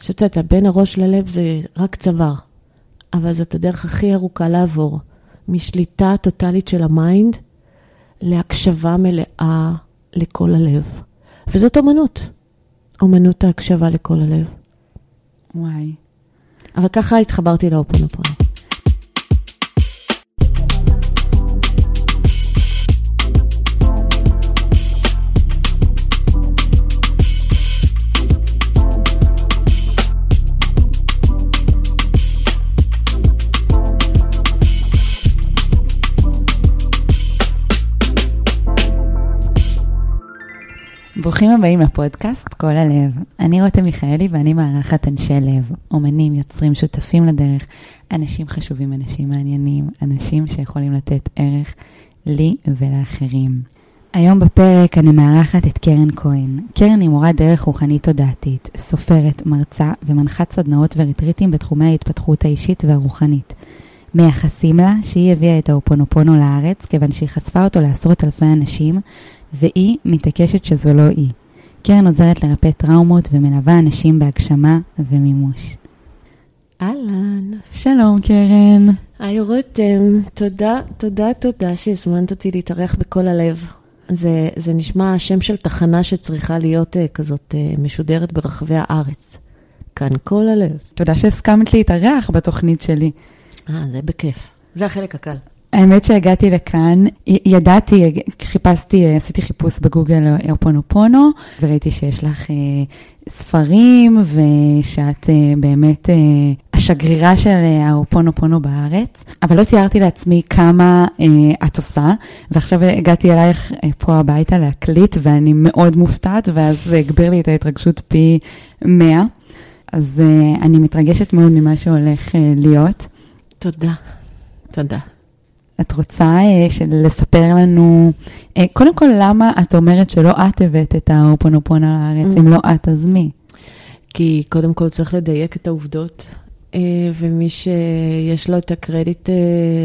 שאתה בין הראש ללב זה רק צוואר, אבל זאת הדרך הכי ארוכה לעבור, משליטה טוטאלית של ה mind להקשבה מלאה לכל הלב. וזאת אומנות, אומנות ההקשבה לכל הלב. וואי. אבל ככה התחברתי לאופנופונו. ברוכים הבאים לפודקאסט כל הלב. אני רותם מיכאלי ואני מארחת אנשי לב, אומנים, יוצרים, שותפים לדרך, אנשים חשובים, אנשים מעניינים, אנשים שיכולים לתת ערך לי ולאחרים. היום בפרק אני מארחת את קרן כהן. קרן היא מורת דרך רוחנית תודעתית, סופרת, מרצה ומנחת סדנאות וריטריטים בתחומי ההתפתחות האישית והרוחנית. מייחסים לה שהיא הביאה את האופונופונו לארץ, כיוון שהיא חשפה אותו לעשרות אלפי אנשים, והיא מתעקשת שזו לא היא. קרן עוזרת לרפא טראומות ומלווה אנשים בהגשמה ומימוש. אהלן. שלום קרן. היי רותם, תודה, תודה, תודה שהזמנת אותי להתארח בכל הלב. זה, זה נשמע השם של תחנה שצריכה להיות uh, כזאת uh, משודרת ברחבי הארץ. כאן כל הלב. תודה שהסכמת להתארח בתוכנית שלי. אה, זה בכיף. זה החלק הקל. האמת שהגעתי לכאן, ידעתי, חיפשתי, עשיתי חיפוש בגוגל אופונופונו, וראיתי שיש לך אה, ספרים, ושאת אה, באמת אה, השגרירה של האופונופונו בארץ, אבל לא תיארתי לעצמי כמה את עושה, ועכשיו הגעתי אלייך פה הביתה להקליט, ואני מאוד מופתעת, ואז זה הגביר לי את ההתרגשות פי 100. אז אני מתרגשת מאוד ממה שהולך להיות. תודה. תודה. את רוצה אה, לספר לנו, אה, קודם כל, למה את אומרת שלא את הבאת את האופונופון על הארץ? אם mm. לא את, אז מי? כי קודם כל צריך לדייק את העובדות, אה, ומי שיש לו את הקרדיט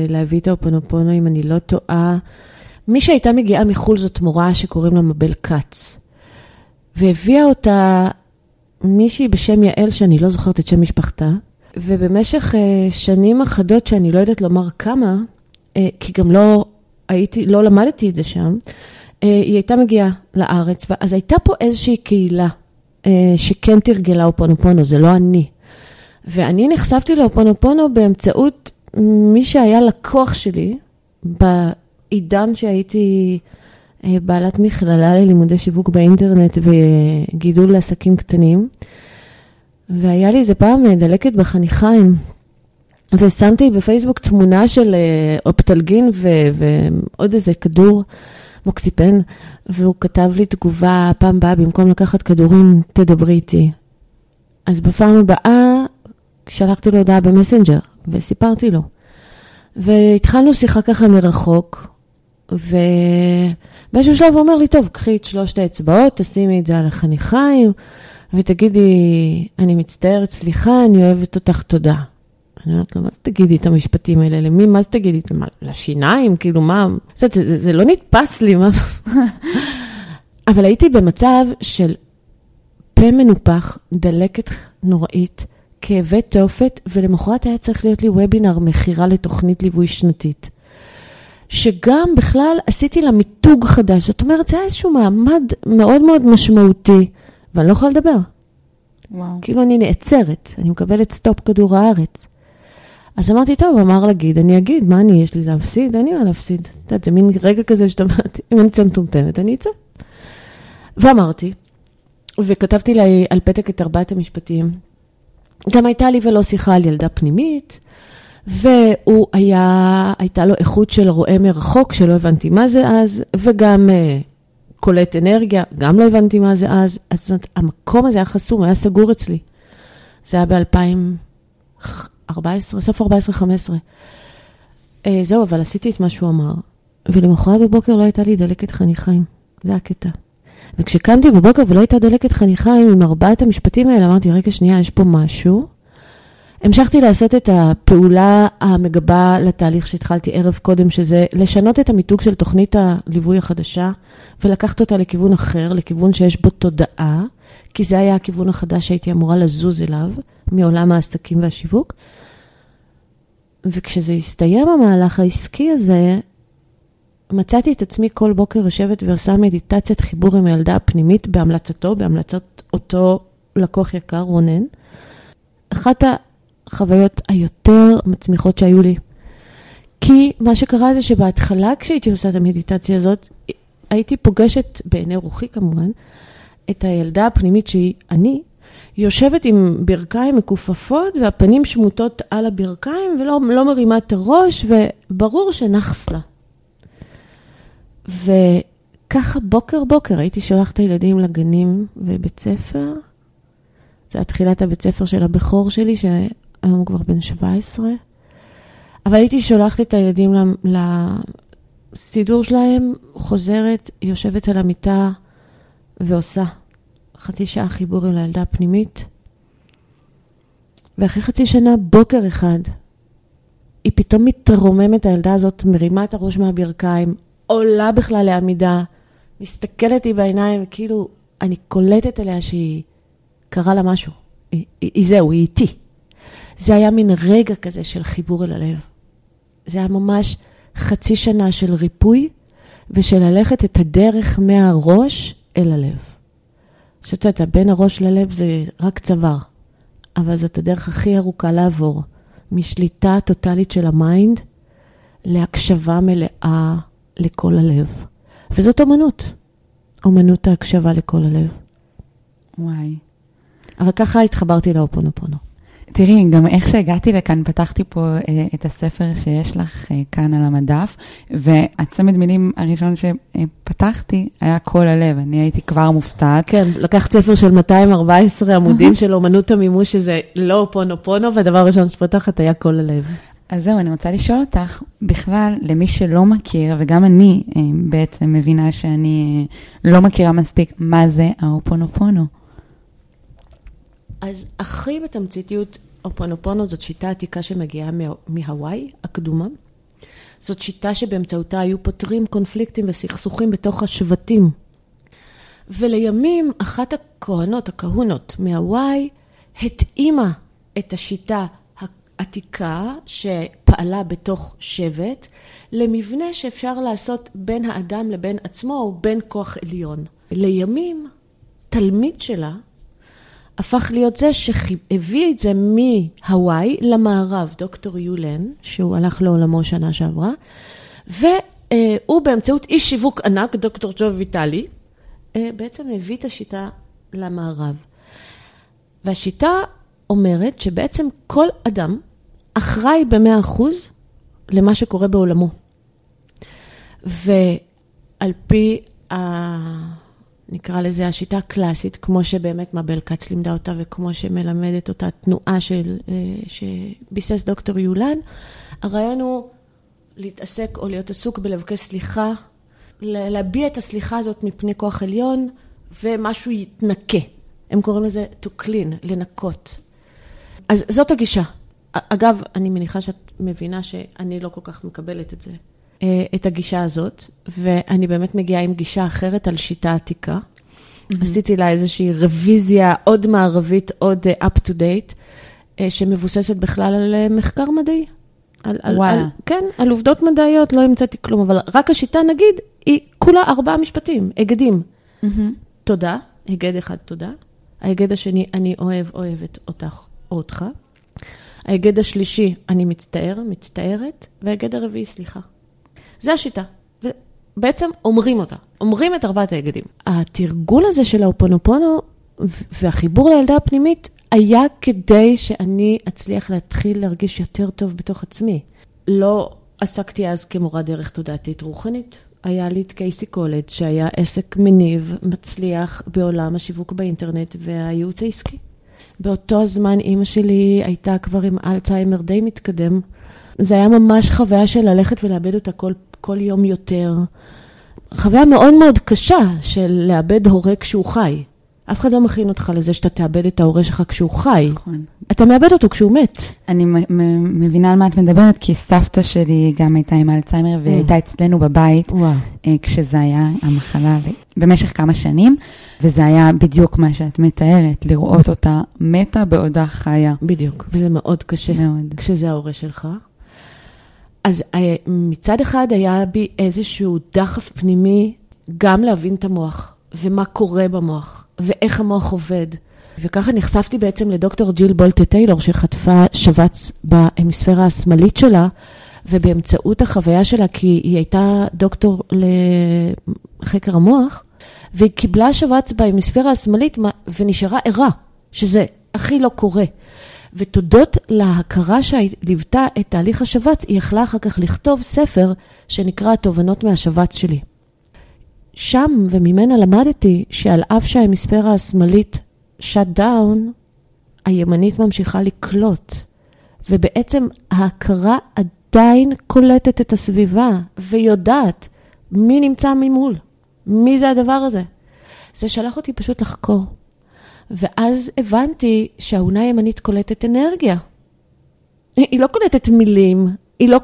להביא את האופונופונו, אם אני לא טועה, מי שהייתה מגיעה מחו"ל זאת מורה שקוראים לה מבל כץ. והביאה אותה מישהי בשם יעל, שאני לא זוכרת את שם משפחתה, ובמשך שנים אחדות, שאני לא יודעת לומר כמה, כי גם לא הייתי, לא למדתי את זה שם, אה, היא הייתה מגיעה לארץ, אז הייתה פה איזושהי קהילה אה, שכן תרגלה אופונופונו, זה לא אני. ואני נחשפתי לאופונופונו באמצעות מי שהיה לקוח שלי בעידן שהייתי בעלת מכללה ללימודי שיווק באינטרנט וגידול לעסקים קטנים. והיה לי איזה פעם דלקת בחניכיים, ושמתי בפייסבוק תמונה של אה, אופטלגין ו- ועוד איזה כדור מוקסיפן, והוא כתב לי תגובה, פעם באה, במקום לקחת כדורים, תדברי איתי. אז בפעם הבאה שלחתי לו הודעה במסנג'ר, וסיפרתי לו. והתחלנו שיחה ככה מרחוק, ובאיזשהו שלב הוא אומר לי, טוב, קחי את שלושת האצבעות, תשימי את זה על החניכיים, ותגידי, אני מצטערת, סליחה, אני אוהבת אותך, תודה. אני אומרת לו, מה זה תגידי את המשפטים האלה? למי? מה זה תגידי? מה, לשיניים? כאילו, מה? זה, זה, זה, זה לא נתפס לי, מה? אבל הייתי במצב של פה מנופח, דלקת נוראית, כאבי תופת, ולמחרת היה צריך להיות לי וובינר מכירה לתוכנית ליווי שנתית. שגם בכלל עשיתי לה מיתוג חדש, זאת אומרת, זה היה איזשהו מעמד מאוד מאוד משמעותי, ואני לא יכולה לדבר. וואו. כאילו אני נעצרת, אני מקבלת סטופ כדור הארץ. אז אמרתי, טוב, אמרת להגיד, אני אגיד, מה אני, יש לי להפסיד? אין לי מה להפסיד. את יודעת, זה מין רגע כזה שאתה אומרת, אם אני אצא מטומטמת, אני אצא. ואמרתי, וכתבתי לי על פתק את ארבעת המשפטים. גם הייתה לי ולא שיחה על ילדה פנימית, והוא היה, הייתה לו איכות של רואה מרחוק, שלא הבנתי מה זה אז, וגם uh, קולט אנרגיה, גם לא הבנתי מה זה אז. זאת אומרת, המקום הזה היה חסום, היה סגור אצלי. זה היה ב-2000... 14, סוף 14-15. אה, זהו, אבל עשיתי את מה שהוא אמר. ולמחרת בבוקר לא הייתה לי דלקת חניכיים. זה הקטע. וכשקמתי בבוקר ולא הייתה דלקת חניכיים עם ארבעת המשפטים האלה, אמרתי, רגע, שנייה, יש פה משהו. המשכתי לעשות את הפעולה המגבה לתהליך שהתחלתי ערב קודם, שזה לשנות את המיתוג של תוכנית הליווי החדשה ולקחת אותה לכיוון אחר, לכיוון שיש בו תודעה, כי זה היה הכיוון החדש שהייתי אמורה לזוז אליו, מעולם העסקים והשיווק. וכשזה הסתיים המהלך העסקי הזה, מצאתי את עצמי כל בוקר יושבת ועושה מדיטציית חיבור עם הילדה הפנימית בהמלצתו, בהמלצת אותו לקוח יקר, רונן. אחת החוויות היותר מצמיחות שהיו לי. כי מה שקרה זה שבהתחלה כשהייתי עושה את המדיטציה הזאת, הייתי פוגשת, בעיני רוחי כמובן, את הילדה הפנימית שהיא אני, יושבת עם ברכיים מכופפות והפנים שמוטות על הברכיים ולא לא מרימה את הראש, וברור שנחס לה. וככה בוקר בוקר הייתי שולחת את הילדים לגנים ובית ספר. זה היה תחילת הבית ספר של הבכור שלי, שהיום הוא כבר בן 17. אבל הייתי שולחת את הילדים לסידור שלהם, חוזרת, יושבת על המיטה ועושה חצי שעה חיבור עם הילדה הפנימית. ואחרי חצי שנה, בוקר אחד, היא פתאום מתרוממת, הילדה הזאת, מרימה את הראש מהברכיים, עולה בכלל לעמידה, מסתכלת לי בעיניים, כאילו, אני קולטת עליה שהיא, קרה לה משהו. היא, היא, היא זהו, היא איתי. זה היה מין רגע כזה של חיבור אל הלב. זה היה ממש חצי שנה של ריפוי ושל ללכת את הדרך מהראש אל הלב. זאת אומרת, בין הראש ללב זה רק צוואר, אבל זאת הדרך הכי ארוכה לעבור, משליטה טוטאלית של ה mind להקשבה מלאה לכל הלב. וזאת אומנות, אומנות ההקשבה לכל הלב. וואי. אבל ככה התחברתי לאופונופונו. תראי, גם איך שהגעתי לכאן, פתחתי פה אה, את הספר שיש לך אה, כאן על המדף, והצמד מילים הראשון שפתחתי היה כל הלב, אני הייתי כבר מופתעת. כן, לקחת ספר של 214 עמודים של אומנות המימוש, שזה לא אופונופונו, והדבר הראשון שפתחת היה כל הלב. אז זהו, אני רוצה לשאול אותך, בכלל, למי שלא מכיר, וגם אני אה, בעצם מבינה שאני אה, לא מכירה מספיק, מה זה האופונופונו? אז הכי בתמציתיות, אופונופונו זאת שיטה עתיקה שמגיעה מהוואי הקדומה. זאת שיטה שבאמצעותה היו פותרים קונפליקטים וסכסוכים בתוך השבטים. ולימים אחת הכהנות, הכהונות מהוואי, התאימה את השיטה העתיקה שפעלה בתוך שבט למבנה שאפשר לעשות בין האדם לבין עצמו או בין כוח עליון. לימים תלמיד שלה הפך להיות זה שהביא את זה מהוואי למערב, דוקטור יולן, שהוא הלך לעולמו שנה שעברה, והוא באמצעות איש שיווק ענק, דוקטור ג'וב ויטלי, אה, בעצם הביא את השיטה למערב. והשיטה אומרת שבעצם כל אדם אחראי במאה אחוז למה שקורה בעולמו. ועל פי ה... נקרא לזה השיטה הקלאסית, כמו שבאמת מבל כץ לימדה אותה וכמו שמלמדת אותה תנועה של, אה, שביסס דוקטור יולן, הרעיון הוא להתעסק או להיות עסוק בלבקש סליחה, להביע את הסליחה הזאת מפני כוח עליון, ומשהו יתנקה. הם קוראים לזה to clean, לנקות. אז זאת הגישה. אגב, אני מניחה שאת מבינה שאני לא כל כך מקבלת את זה. אה, את הגישה הזאת, ואני באמת מגיעה עם גישה אחרת על שיטה עתיקה. Mm-hmm. עשיתי לה איזושהי רוויזיה עוד מערבית, עוד uh, up to date, uh, שמבוססת בכלל על uh, מחקר מדעי. על, על, על, כן, על עובדות מדעיות, לא המצאתי כלום, אבל רק השיטה, נגיד, היא כולה ארבעה משפטים, היגדים. Mm-hmm. תודה, היגד אחד, תודה. ההיגד השני, אני אוהב, אוהבת אותך או אותך. ההיגד השלישי, אני מצטער, מצטערת. וההיגד הרביעי, סליחה. זה השיטה. ובעצם אומרים אותה, אומרים את ארבעת ההיגדים. התרגול הזה של האופונופונו והחיבור לילדה הפנימית היה כדי שאני אצליח להתחיל להרגיש יותר טוב בתוך עצמי. לא עסקתי אז כמורה דרך תודעתית רוחנית. היה לי את קייסי קולג' שהיה עסק מניב, מצליח בעולם השיווק באינטרנט והייעוץ העסקי. באותו הזמן אימא שלי הייתה כבר עם אלצהיימר די מתקדם. זה היה ממש חוויה של ללכת ולאבד אותה כל, כל יום יותר. חוויה מאוד מאוד קשה של לאבד הורה כשהוא חי. אף אחד לא מכין אותך לזה שאתה תאבד את ההורה שלך כשהוא חי. נכון. אתה מאבד אותו כשהוא מת. אני מבינה על מה את מדברת, כי סבתא שלי גם הייתה עם אלצהיימר, והיא הייתה אצלנו בבית. אה, כשזה היה המחלה במשך כמה שנים, וזה היה בדיוק מה שאת מתארת, לראות אותה מתה בעודה חיה. בדיוק, וזה מאוד קשה. מאוד. כשזה ההורה שלך. אז אה, מצד אחד היה בי איזשהו דחף פנימי גם להבין את המוח, ומה קורה במוח, ואיך המוח עובד. וככה נחשפתי בעצם לדוקטור ג'יל בולטה טיילור, שחטפה שבץ בהמיספירה השמאלית שלה, ובאמצעות החוויה שלה, כי היא הייתה דוקטור לחקר המוח, והיא קיבלה שבץ בהמיספירה השמאלית ונשארה ערה, שזה הכי לא קורה. ותודות להכרה שליוותה את תהליך השבץ, היא יכלה אחר כך לכתוב ספר שנקרא התובנות מהשבץ שלי. שם וממנה למדתי שעל אף שההמיספירה השמאלית shut down, הימנית ממשיכה לקלוט. ובעצם ההכרה עדיין קולטת את הסביבה ויודעת מי נמצא ממול, מי זה הדבר הזה. זה שלח אותי פשוט לחקור. ואז הבנתי שהאונה הימנית קולטת אנרגיה. היא לא קולטת מילים, היא לא...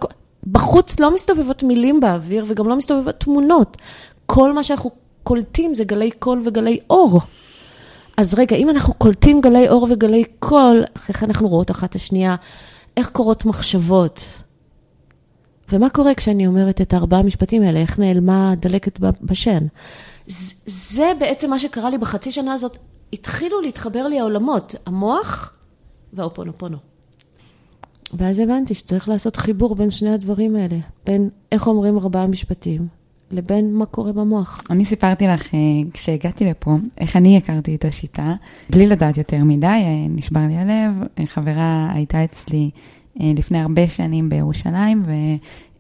בחוץ לא מסתובבות מילים באוויר וגם לא מסתובבות תמונות. כל מה שאנחנו קולטים זה גלי קול וגלי אור. אז רגע, אם אנחנו קולטים גלי אור וגלי קול, איך אנחנו רואות אחת את השנייה? איך קורות מחשבות? ומה קורה כשאני אומרת את הארבעה המשפטים האלה? איך נעלמה דלקת בשן? זה בעצם מה שקרה לי בחצי שנה הזאת. התחילו להתחבר לי העולמות, המוח והאופונופונו. ואז הבנתי שצריך לעשות חיבור בין שני הדברים האלה, בין איך אומרים ארבעה משפטים, לבין מה קורה במוח. אני סיפרתי לך אה, כשהגעתי לפה, איך אני הכרתי את השיטה, בלי לדעת יותר מדי, אה, נשבר לי הלב. אה, חברה הייתה אצלי לפני הרבה שנים בירושלים,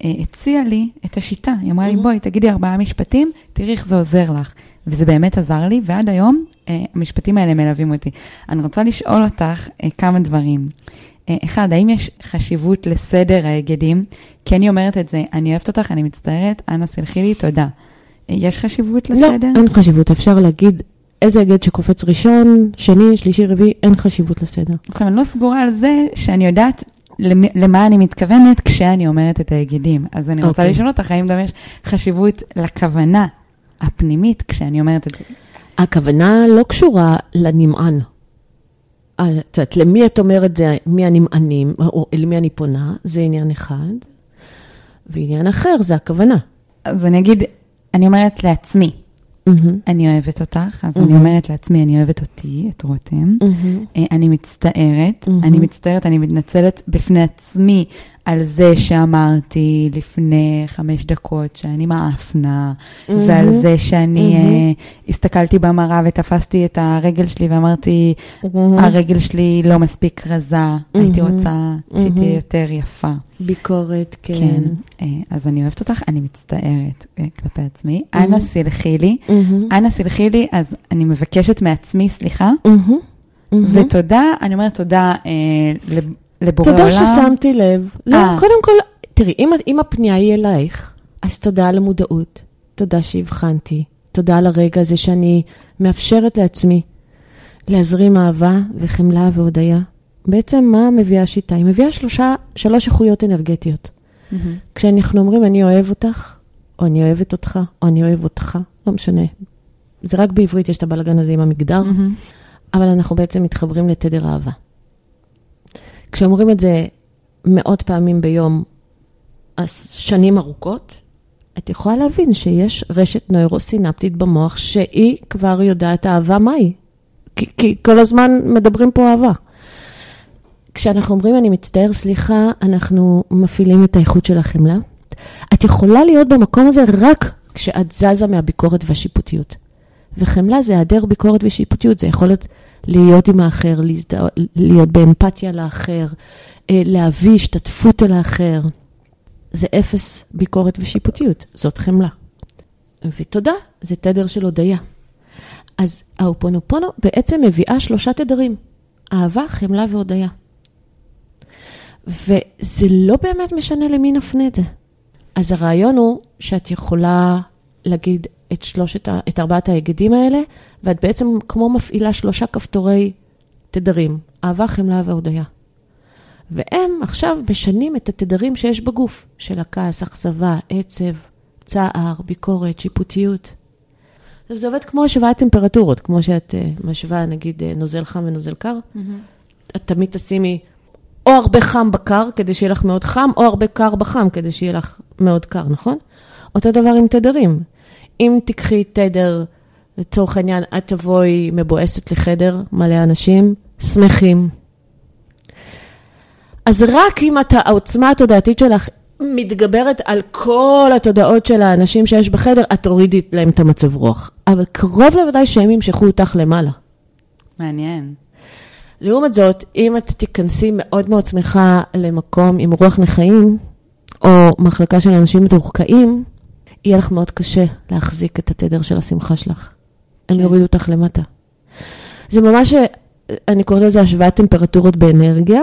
והציעה לי את השיטה. היא אמרה לי, Mhm. בואי, תגידי ארבעה משפטים, תראי איך זה עוזר לך. וזה באמת עזר לי, ועד היום אה, המשפטים האלה מלווים אותי. אני רוצה לשאול אותך אה, כמה דברים. אה, אחד, האם יש חשיבות לסדר ההיגדים? כי אני אומרת את זה, אני אוהבת אותך, אני מצטערת, אנא סלחי לי, תודה. אה, יש חשיבות לא, לסדר? אין חשיבות, אפשר להגיד איזה היגד שקופץ ראשון, שני, שלישי, רביעי, אין חשיבות לסדר. עכשיו, אני לא סגורה על זה שאני יודעת למ- למה אני מתכוונת כשאני אומרת את ההיגדים. אז אני רוצה אוקיי. לשאול אותך, האם גם יש חשיבות לכוונה הפנימית כשאני אומרת את זה? הכוונה לא קשורה לנמען. אה, את יודעת, למי את אומרת זה, מי הנמענים, או אל מי אני פונה, זה עניין אחד. ועניין אחר זה הכוונה. אז אני אגיד, אני אומרת לעצמי, מהמם, אני אוהבת אותך, אז Mhm. אני אומרת לעצמי, אני אוהבת אותי, את רותם. אה, אני מצטערת, מהמם. אני מצטערת, אני מתנצלת בפני עצמי על זה שאמרתי לפני חמש דקות שאני מאפנה, ועל מהמם, זה שאני מהמם. אה, הסתכלתי במראה ותפסתי את הרגל שלי ואמרתי, מהמם. הרגל שלי לא מספיק רזה, הייתי מהמם. רוצה מהמם. שתהיה יותר יפה. ביקורת, כן. כן. אה, אז אני אוהבת אותך, אני מצטערת אה, כלפי עצמי. אנא סלחי לי. מהמם, אנא סלחי לי, אז אני מבקשת מעצמי סליחה. מהמם, מהמם. ותודה, אני אומרת תודה אה, לבורא עולם. תודה ששמתי לב. לא, אה. קודם כל, תראי, אם, אם הפנייה היא אלייך, אז תודה על המודעות, תודה שהבחנתי, תודה על הרגע הזה שאני מאפשרת לעצמי להזרים אהבה וחמלה והודיה. בעצם מה מביאה השיטה? היא מביאה שלושה, שלוש איכויות אנרגטיות. מהמם. כשאנחנו אומרים אני אוהב אותך, או אני אוהבת אותך, או אני אוהב אותך, לא משנה. זה רק בעברית יש את הבלגן הזה עם המגדר. מהמם. אבל אנחנו בעצם מתחברים לתדר אהבה. כשאומרים את זה מאות פעמים ביום, שנים ארוכות, את יכולה להבין שיש רשת נוירוסינפטית במוח שהיא כבר יודעת אהבה מהי. כי, כי כל הזמן מדברים פה אהבה. כשאנחנו אומרים אני מצטער, סליחה, אנחנו מפעילים את האיכות של החמלה. את יכולה להיות במקום הזה רק כשאת זזה מהביקורת והשיפוטיות. וחמלה זה היעדר ביקורת ושיפוטיות, זה יכול להיות להיות עם האחר, להזדהה, להיות באמפתיה לאחר, אה, להביא השתתפות אל האחר. זה אפס ביקורת ושיפוטיות, זאת חמלה. ותודה, זה תדר של הודיה. אז האופונופונו בעצם מביאה שלושה תדרים, אהבה, חמלה והודיה. וזה לא באמת משנה למי נפנה את זה. אז הרעיון הוא שאת יכולה להגיד את שלושת, את ארבעת ההיגדים האלה, ואת בעצם כמו מפעילה שלושה כפתורי תדרים, אהבה, חמלה והודיה. והם עכשיו משנים את התדרים שיש בגוף, של הכעס, אכזבה, עצב, צער, ביקורת, שיפוטיות. עכשיו, זה עובד כמו השוואת טמפרטורות, כמו שאת uh, משווה, נגיד, uh, נוזל חם ונוזל קר. Mm-hmm. את תמיד תשימי או הרבה חם בקר כדי שיהיה לך מאוד חם, או הרבה קר בחם כדי שיהיה לך מאוד קר, נכון? אותו דבר עם תדרים. אם תיקחי תדר, לצורך העניין, את תבואי מבואסת לחדר מלא אנשים, שמחים. אז רק אם אתה, העוצמה התודעתית שלך מתגברת על כל התודעות של האנשים שיש בחדר, את תורידי להם את המצב רוח. אבל קרוב לוודאי שהם ימשכו אותך למעלה. מעניין. לעומת זאת, אם את תיכנסי מאוד מאוד שמחה למקום עם רוח נכאים, או מחלקה של אנשים מתוחכאים, יהיה לך מאוד קשה להחזיק את התדר של השמחה שלך. הם כן. יורידו אותך למטה. זה ממש, אני קוראת לזה השוואת טמפרטורות באנרגיה,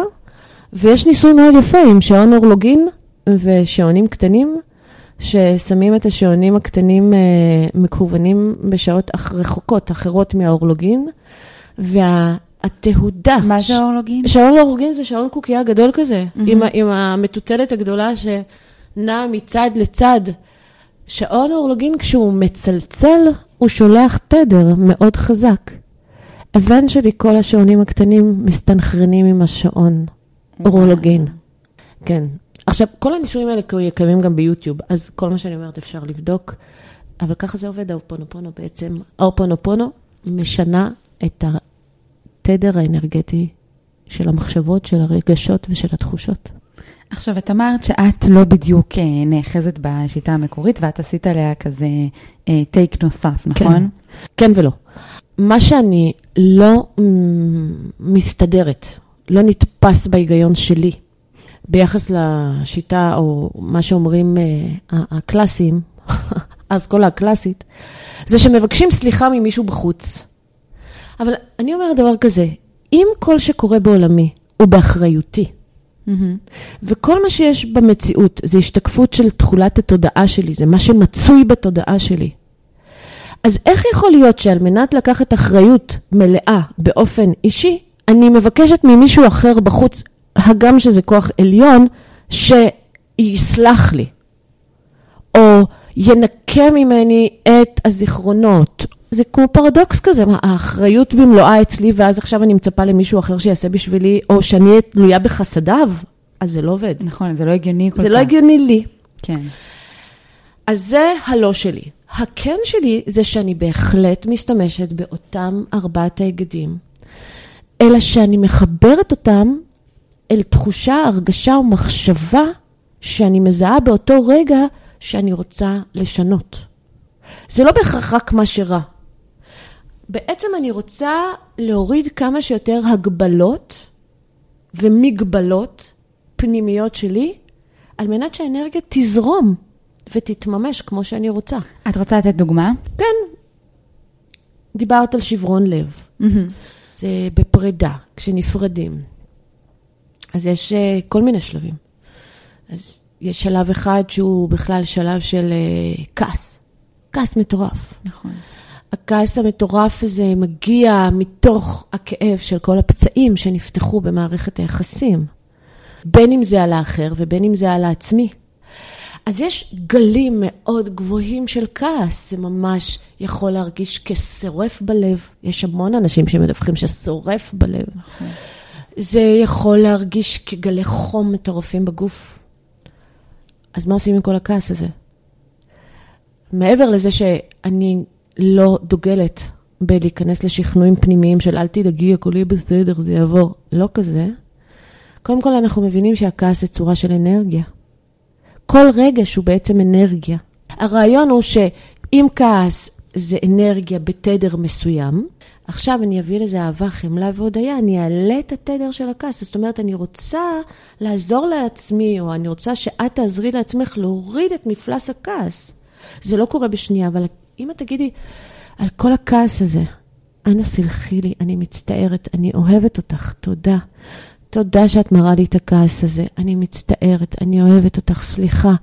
ויש ניסוי מאוד יפה עם שעון אורלוגין ושעונים קטנים, ששמים את השעונים הקטנים אה, מקוונים בשעות אח, רחוקות, אחרות מהאורלוגין, והתהודה... מה זה האורלוגין? שעון אורלוגין זה שעון קוקייה גדול כזה, mm-hmm. עם, עם המטוטלת הגדולה שנעה מצד לצד. שעון אורלוגין, כשהוא מצלצל, הוא שולח תדר מאוד חזק. הבן שלי, כל השעונים הקטנים מסתנכרנים עם השעון אורלוגין. כן. עכשיו, כל הניסויים האלה קיימים גם ביוטיוב, אז כל מה שאני אומרת אפשר לבדוק, אבל ככה זה עובד, האופונופונו בעצם. האופונופונו משנה את התדר האנרגטי של המחשבות, של הרגשות ושל התחושות. עכשיו, את אמרת שאת לא בדיוק אה, נאחזת בשיטה המקורית, ואת עשית עליה כזה אה, טייק נוסף, נכון? כן ולא. מה שאני לא מסתדרת, לא נתפס בהיגיון שלי, ביחס לשיטה, או מה שאומרים אה, הקלאסיים, האסכולה הקלאסית, זה שמבקשים סליחה ממישהו בחוץ. אבל אני אומרת דבר כזה, אם כל שקורה בעולמי הוא באחריותי. וכל מה שיש במציאות זה השתקפות של תכולת התודעה שלי, זה מה שמצוי בתודעה שלי. אז איך יכול להיות שעל מנת לקחת אחריות מלאה באופן אישי, אני מבקשת ממישהו אחר בחוץ, הגם שזה כוח עליון, שיסלח לי, או ינקה ממני את הזיכרונות. זה כמו פרדוקס כזה, מה, האחריות במלואה אצלי, ואז עכשיו אני מצפה למישהו אחר שיעשה בשבילי, או שאני אהיה תלויה בחסדיו, אז זה לא עובד. נכון, זה לא הגיוני כל כך. זה לא הגיוני לי. כן. אז זה הלא שלי. הכן שלי זה שאני בהחלט משתמשת באותם ארבעת ההיגדים, אלא שאני מחברת אותם אל תחושה, הרגשה ומחשבה שאני מזהה באותו רגע שאני רוצה לשנות. זה לא בהכרח רק מה שרע. בעצם אני רוצה להוריד כמה שיותר הגבלות ומגבלות פנימיות שלי, על מנת שהאנרגיה תזרום ותתממש כמו שאני רוצה. את רוצה לתת דוגמה? כן, דיברת על שברון לב. מהמם. זה בפרידה, כשנפרדים. אז יש אה, כל מיני שלבים. אז יש שלב אחד שהוא בכלל שלב של אה, כעס. כעס מטורף. נכון. הכעס המטורף הזה מגיע מתוך הכאב של כל הפצעים שנפתחו במערכת היחסים. בין אם זה על האחר ובין אם זה על העצמי. אז יש גלים מאוד גבוהים של כעס, זה ממש יכול להרגיש כשורף בלב. יש המון אנשים שמדווחים ששורף בלב. זה יכול להרגיש כגלי חום מטורפים בגוף. אז מה עושים עם כל הכעס הזה? מעבר לזה שאני לא דוגלת בלהיכנס לשכנועים פנימיים של אל תדאגי, הכל יהיה בסדר, זה יעבור. לא כזה. קודם כל אנחנו מבינים שהכעס זה צורה של אנרגיה. כל רגש הוא בעצם אנרגיה. הרעיון הוא שאם כעס זה אנרגיה בתדר מסוים, עכשיו אני אביא לזה אהבה, חמלה והודיה, אני אעלה את התדר של הכעס. זאת אומרת, אני רוצה לעזור לעצמי, או אני רוצה שאת תעזרי לעצמך להוריד את מפלס הכעס. זה לא קורה בשנייה, אבל אם את תגידי על כל הכעס הזה, אנא סלחי לי, אני מצטערת, אני אוהבת אותך, תודה. תודה שאת מראה לי את הכעס הזה, אני מצטערת, אני אוהבת אותך, סליחה.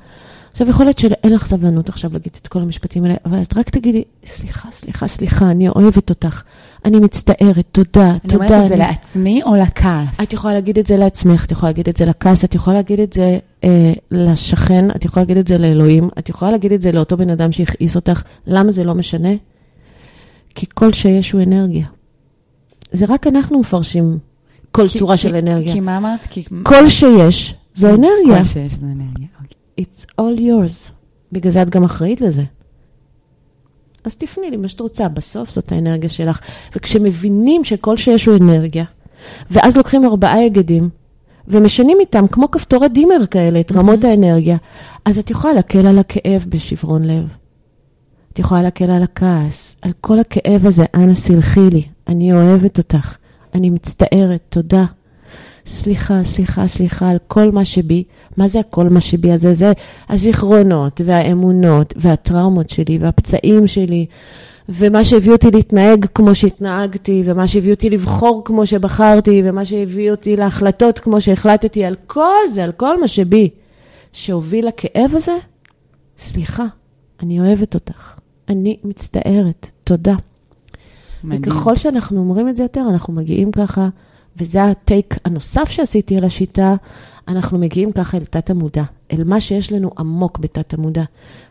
עכשיו, יכול להיות שאין לך סבלנות עכשיו להגיד את כל המשפטים האלה, אבל את רק תגידי, סליחה, סליחה, סליחה, אני אוהבת אותך, אני מצטערת, תודה, אני תודה. אומרת את זה אני- לעצמי או לכעס? את יכולה להגיד את זה לעצמך, את יכולה להגיד את זה לכעס, את יכולה להגיד את זה אה, לשכן, את יכולה להגיד את זה לאלוהים, את יכולה להגיד את זה לאותו בן אדם שהכעיס אותך. למה זה לא משנה? כי כל שיש הוא אנרגיה. זה רק אנחנו מפרשים כל כי- צורה כי- של אנרגיה. כי מה אמרת? כי... כל שיש זו אנרגיה. כל שיש זו אנרגיה. אוקיי. It's all yours. בגלל זה את גם אחראית לזה. אז תפני לי מה שאת רוצה, בסוף זאת האנרגיה שלך. וכשמבינים שכל שיש הוא אנרגיה, ואז לוקחים ארבעה היגדים, ומשנים איתם, כמו כפתורי דימר כאלה, את רמות האנרגיה, אז את יכולה להקל על הכאב בשברון לב. את יכולה להקל על הכעס, על כל הכאב הזה, אנא סלחי לי, אני אוהבת אותך, אני מצטערת, תודה. סליחה, סליחה, סליחה על כל מה שבי. מה זה הכל מה שבי הזה? זה הזיכרונות והאמונות והטראומות שלי והפצעים שלי ומה שהביא אותי להתנהג כמו שהתנהגתי ומה שהביא אותי לבחור כמו שבחרתי ומה שהביא אותי להחלטות כמו שהחלטתי על כל זה, על כל מה שבי שהוביל לכאב הזה. סליחה, אני אוהבת אותך. אני מצטערת, תודה. מדהים. וככל שאנחנו אומרים את זה יותר, אנחנו מגיעים ככה, וזה הטייק הנוסף שעשיתי על השיטה, אנחנו מגיעים ככה אל תת המודע, אל מה שיש לנו עמוק בתת המודע.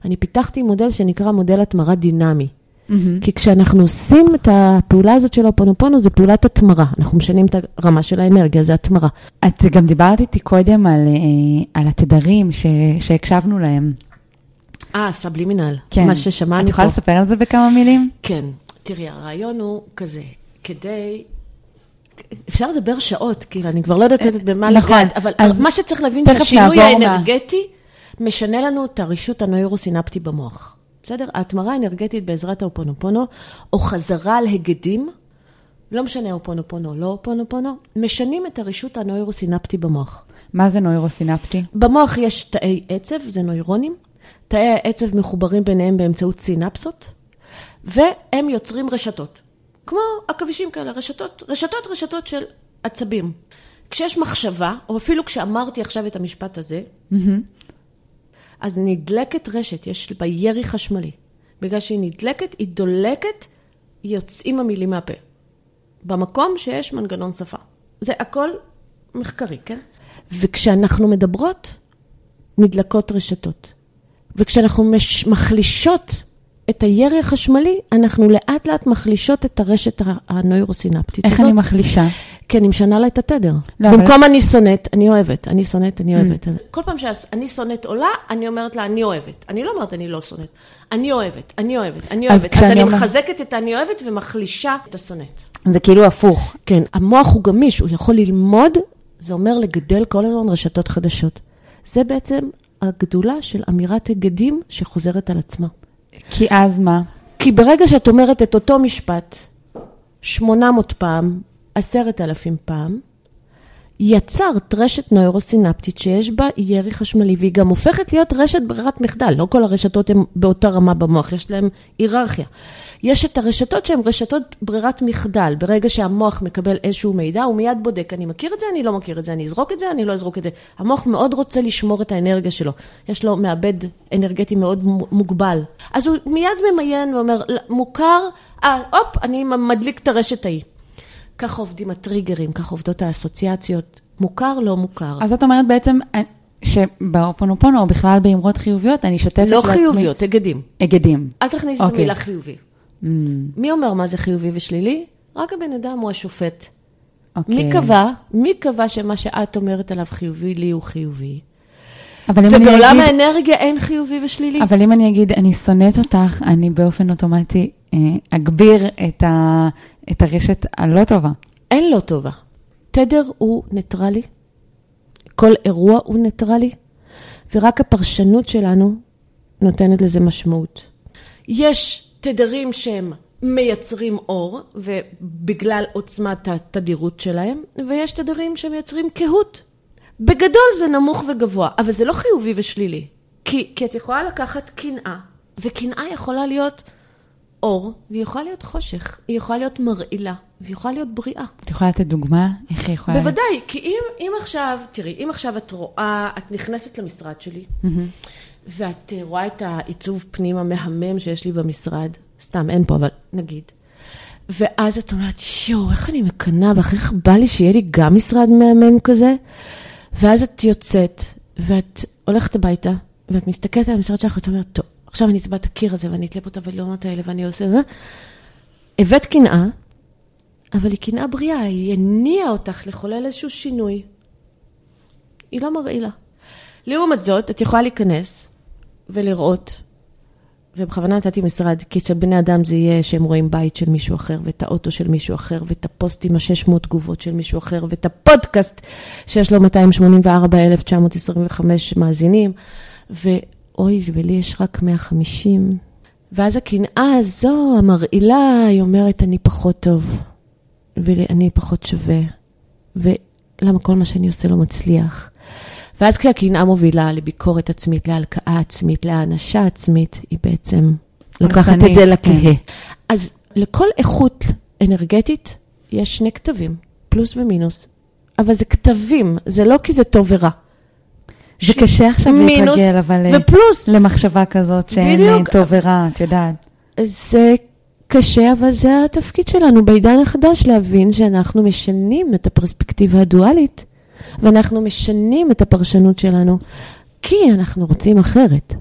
אני פיתחתי מודל שנקרא מודל התמרה דינמי. מהמם. כי כשאנחנו עושים את הפעולה הזאת של האופונופונו, זה פעולת התמרה. אנחנו משנים את הרמה של האנרגיה, זה התמרה. את גם דיברת איתי קודם על, אה, על התדרים ש, שהקשבנו להם. אה, סבלימינל. כן. מה ששמענו את פה. יכולה לספר על זה בכמה מילים? כן. תראי, הרעיון הוא כזה, כדי... אפשר לדבר שעות, כאילו, אני כבר לא יודעת לתת במה נכון. לגעת, אבל מה שצריך להבין, שהשינוי האנרגטי משנה לנו את הרישות הנוירוסינפטי במוח. בסדר? ההתמרה האנרגטית בעזרת האופונופונו, או חזרה על היגדים, לא משנה אופונופונו או לא אופונופונו, משנים את הרישות הנוירוסינפטי במוח. מה זה נוירוסינפטי? במוח יש תאי עצב, זה נוירונים. תאי העצב מחוברים ביניהם באמצעות סינפסות, והם יוצרים רשתות. כמו עכבישים כאלה, רשתות, רשתות רשתות של עצבים. כשיש מחשבה, או אפילו כשאמרתי עכשיו את המשפט הזה, אז נדלקת רשת, יש בה ירי חשמלי. בגלל שהיא נדלקת, היא דולקת, יוצאים המילים מהפה. במקום שיש מנגנון שפה. זה הכל מחקרי, כן? וכשאנחנו מדברות, נדלקות רשתות. וכשאנחנו מש... מחלישות את הירי החשמלי, אנחנו לאט לאט מחלישות את הרשת הנוירוסינפטית איך הזאת. אני מחלישה? כי אני משנה לה את התדר. לא, לא, אבל- במקום אני שונאת, אני אוהבת, אני שונאת, אני אוהבת. כל פעם שאני שונאת עולה, אני אומרת לה, אני אוהבת. אני לא אומרת, אני לא שונאת. אני אוהבת, אני אוהבת, אני אז אוהבת. אז כשאני אני אומר- מחזקת את אני אוהבת ומחלישה את השונאת. זה כאילו הפוך. כן, המוח הוא גמיש, הוא יכול ללמוד, זה אומר לגדל כל הזמן רשתות חדשות. זה בעצם הגדולה של אמירת היגדים שחוזרת על עצמה. כי אז מה? כי ברגע שאת אומרת את אותו משפט 800 פעם, 10,000 פעם, יצרת רשת נוירוסינפטית שיש בה ירי חשמלי, והיא גם הופכת להיות רשת ברירת מחדל. לא כל הרשתות הן באותה רמה במוח, יש להן היררכיה. יש את הרשתות שהן רשתות ברירת מחדל. ברגע שהמוח מקבל איזשהו מידע, הוא מיד בודק, אני מכיר את זה, אני לא מכיר את זה, אני אזרוק את זה, אני לא אזרוק את זה. המוח מאוד רוצה לשמור את האנרגיה שלו. יש לו מעבד אנרגטי מאוד מוגבל. אז הוא מיד ממיין ואומר, מוכר, אה, הופ, אני מדליק את הרשת ההיא. ככה עובדים הטריגרים, ככה עובדות האסוציאציות. מוכר, לא מוכר. אז את אומרת בעצם אה, שבאופונופונו, או בכלל באמרות חיוביות, אני שותפת לא לעצמי... חיוביות, היגדים. היגדים. אל תכניס את אוקיי. המילה חיובי. Mm, מי אומר מה זה חיובי ושלילי? רק הבן אדם הוא השופט. אוקיי. מי קבע? מי קבע שמה שאת אומרת עליו חיובי לי הוא חיובי? אבל אם אני ובעולם אגיד... האנרגיה אין חיובי ושלילי. אבל אם אני אגיד, אני שונאת אותך, אני באופן אוטומטי אגביר את, ה, את הרשת הלא טובה. אין לא טובה. תדר הוא ניטרלי, כל אירוע הוא ניטרלי, ורק הפרשנות שלנו נותנת לזה משמעות. יש תדרים שהם מייצרים אור, ובגלל עוצמת התדירות שלהם, ויש תדרים שמייצרים קהות. בגדול זה נמוך וגבוה, אבל זה לא חיובי ושלילי. כי, כי את יכולה לקחת קנאה, וקנאה יכולה להיות אור, והיא יכולה להיות חושך, היא יכולה להיות מרעילה, והיא יכולה להיות בריאה. את יכולה לתת דוגמה? איך היא יכולה... בוודאי, כי אם, אם עכשיו, תראי, אם עכשיו את רואה, את נכנסת למשרד שלי, מהמם. ואת אה, רואה את העיצוב פנים המהמם שיש לי במשרד, סתם, אין פה, אבל נגיד. ואז את אומרת, יואו, איך אני מקנאה בך, איך בא לי שיהיה לי גם משרד מהמם כזה? ואז את יוצאת, ואת הולכת הביתה, ואת מסתכלת על המשרד שלך, ואת אומרת, טוב, עכשיו אני אתבע את הקיר הזה, ואני אתלה פה את הווילונות האלה, ואני עושה... אה? הבאת קנאה, אבל היא קנאה בריאה, היא הניעה אותך לחולל איזשהו שינוי. היא לא מרעילה. לעומת זאת, את יכולה להיכנס ולראות, ובכוונה נתתי משרד, כי אצל בני אדם זה יהיה שהם רואים בית של מישהו אחר, ואת האוטו של מישהו אחר, ואת הפוסט עם ה-600 תגובות של מישהו אחר, ואת הפודקאסט שיש לו 284,925 מאזינים, ואוי, ולי יש רק 150. ואז הקנאה הזו, המרעילה, היא אומרת, אני פחות טוב, ואני פחות שווה, ולמה כל מה שאני עושה לא מצליח. ואז כשהקנאה מובילה לביקורת עצמית, להלקאה עצמית, להענשה עצמית, היא בעצם לוקחת את זה לכהה. כן. אז לכל איכות אנרגטית יש שני כתבים, פלוס ומינוס. אבל זה כתבים, זה לא כי זה טוב ורע. זה ש... קשה עכשיו להתרגל, אבל אה, ופלוס. למחשבה כזאת שאין בדיוק. טוב ורע, את יודעת. זה קשה, אבל זה התפקיד שלנו בעידן החדש, להבין שאנחנו משנים את הפרספקטיבה הדואלית ואנחנו משנים את הפרשנות שלנו, כי אנחנו רוצים אחרת.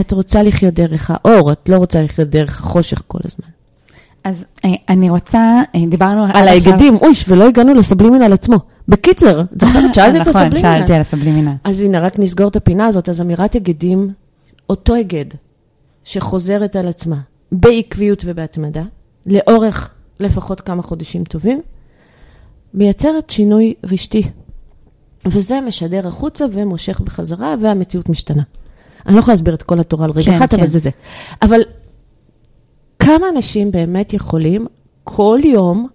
את רוצה לחיות דרך האור, את לא רוצה לחיות דרך החושך כל הזמן. אז אה, אני רוצה, אה, דיברנו על ההיגדים. אויש, ולא הגענו לסבלימינל עצמו. בקיצר, את זוכרת? שאלתי את הסבלימינל. נכון, שאלתי על הסבלימינל. אז הנה, רק נסגור את הפינה הזאת. אז אמירת היגדים, אותו היגד, שחוזרת על עצמה, בעקביות ובהתמדה, לאורך לפחות כמה חודשים טובים, מייצרת שינוי רשתי וזה משדר החוצה ומושך בחזרה, והמציאות משתנה. אני לא יכולה להסביר את כל התורה על רגע כן, אחת, כן. אבל זה זה. אבל כמה אנשים באמת יכולים כל יום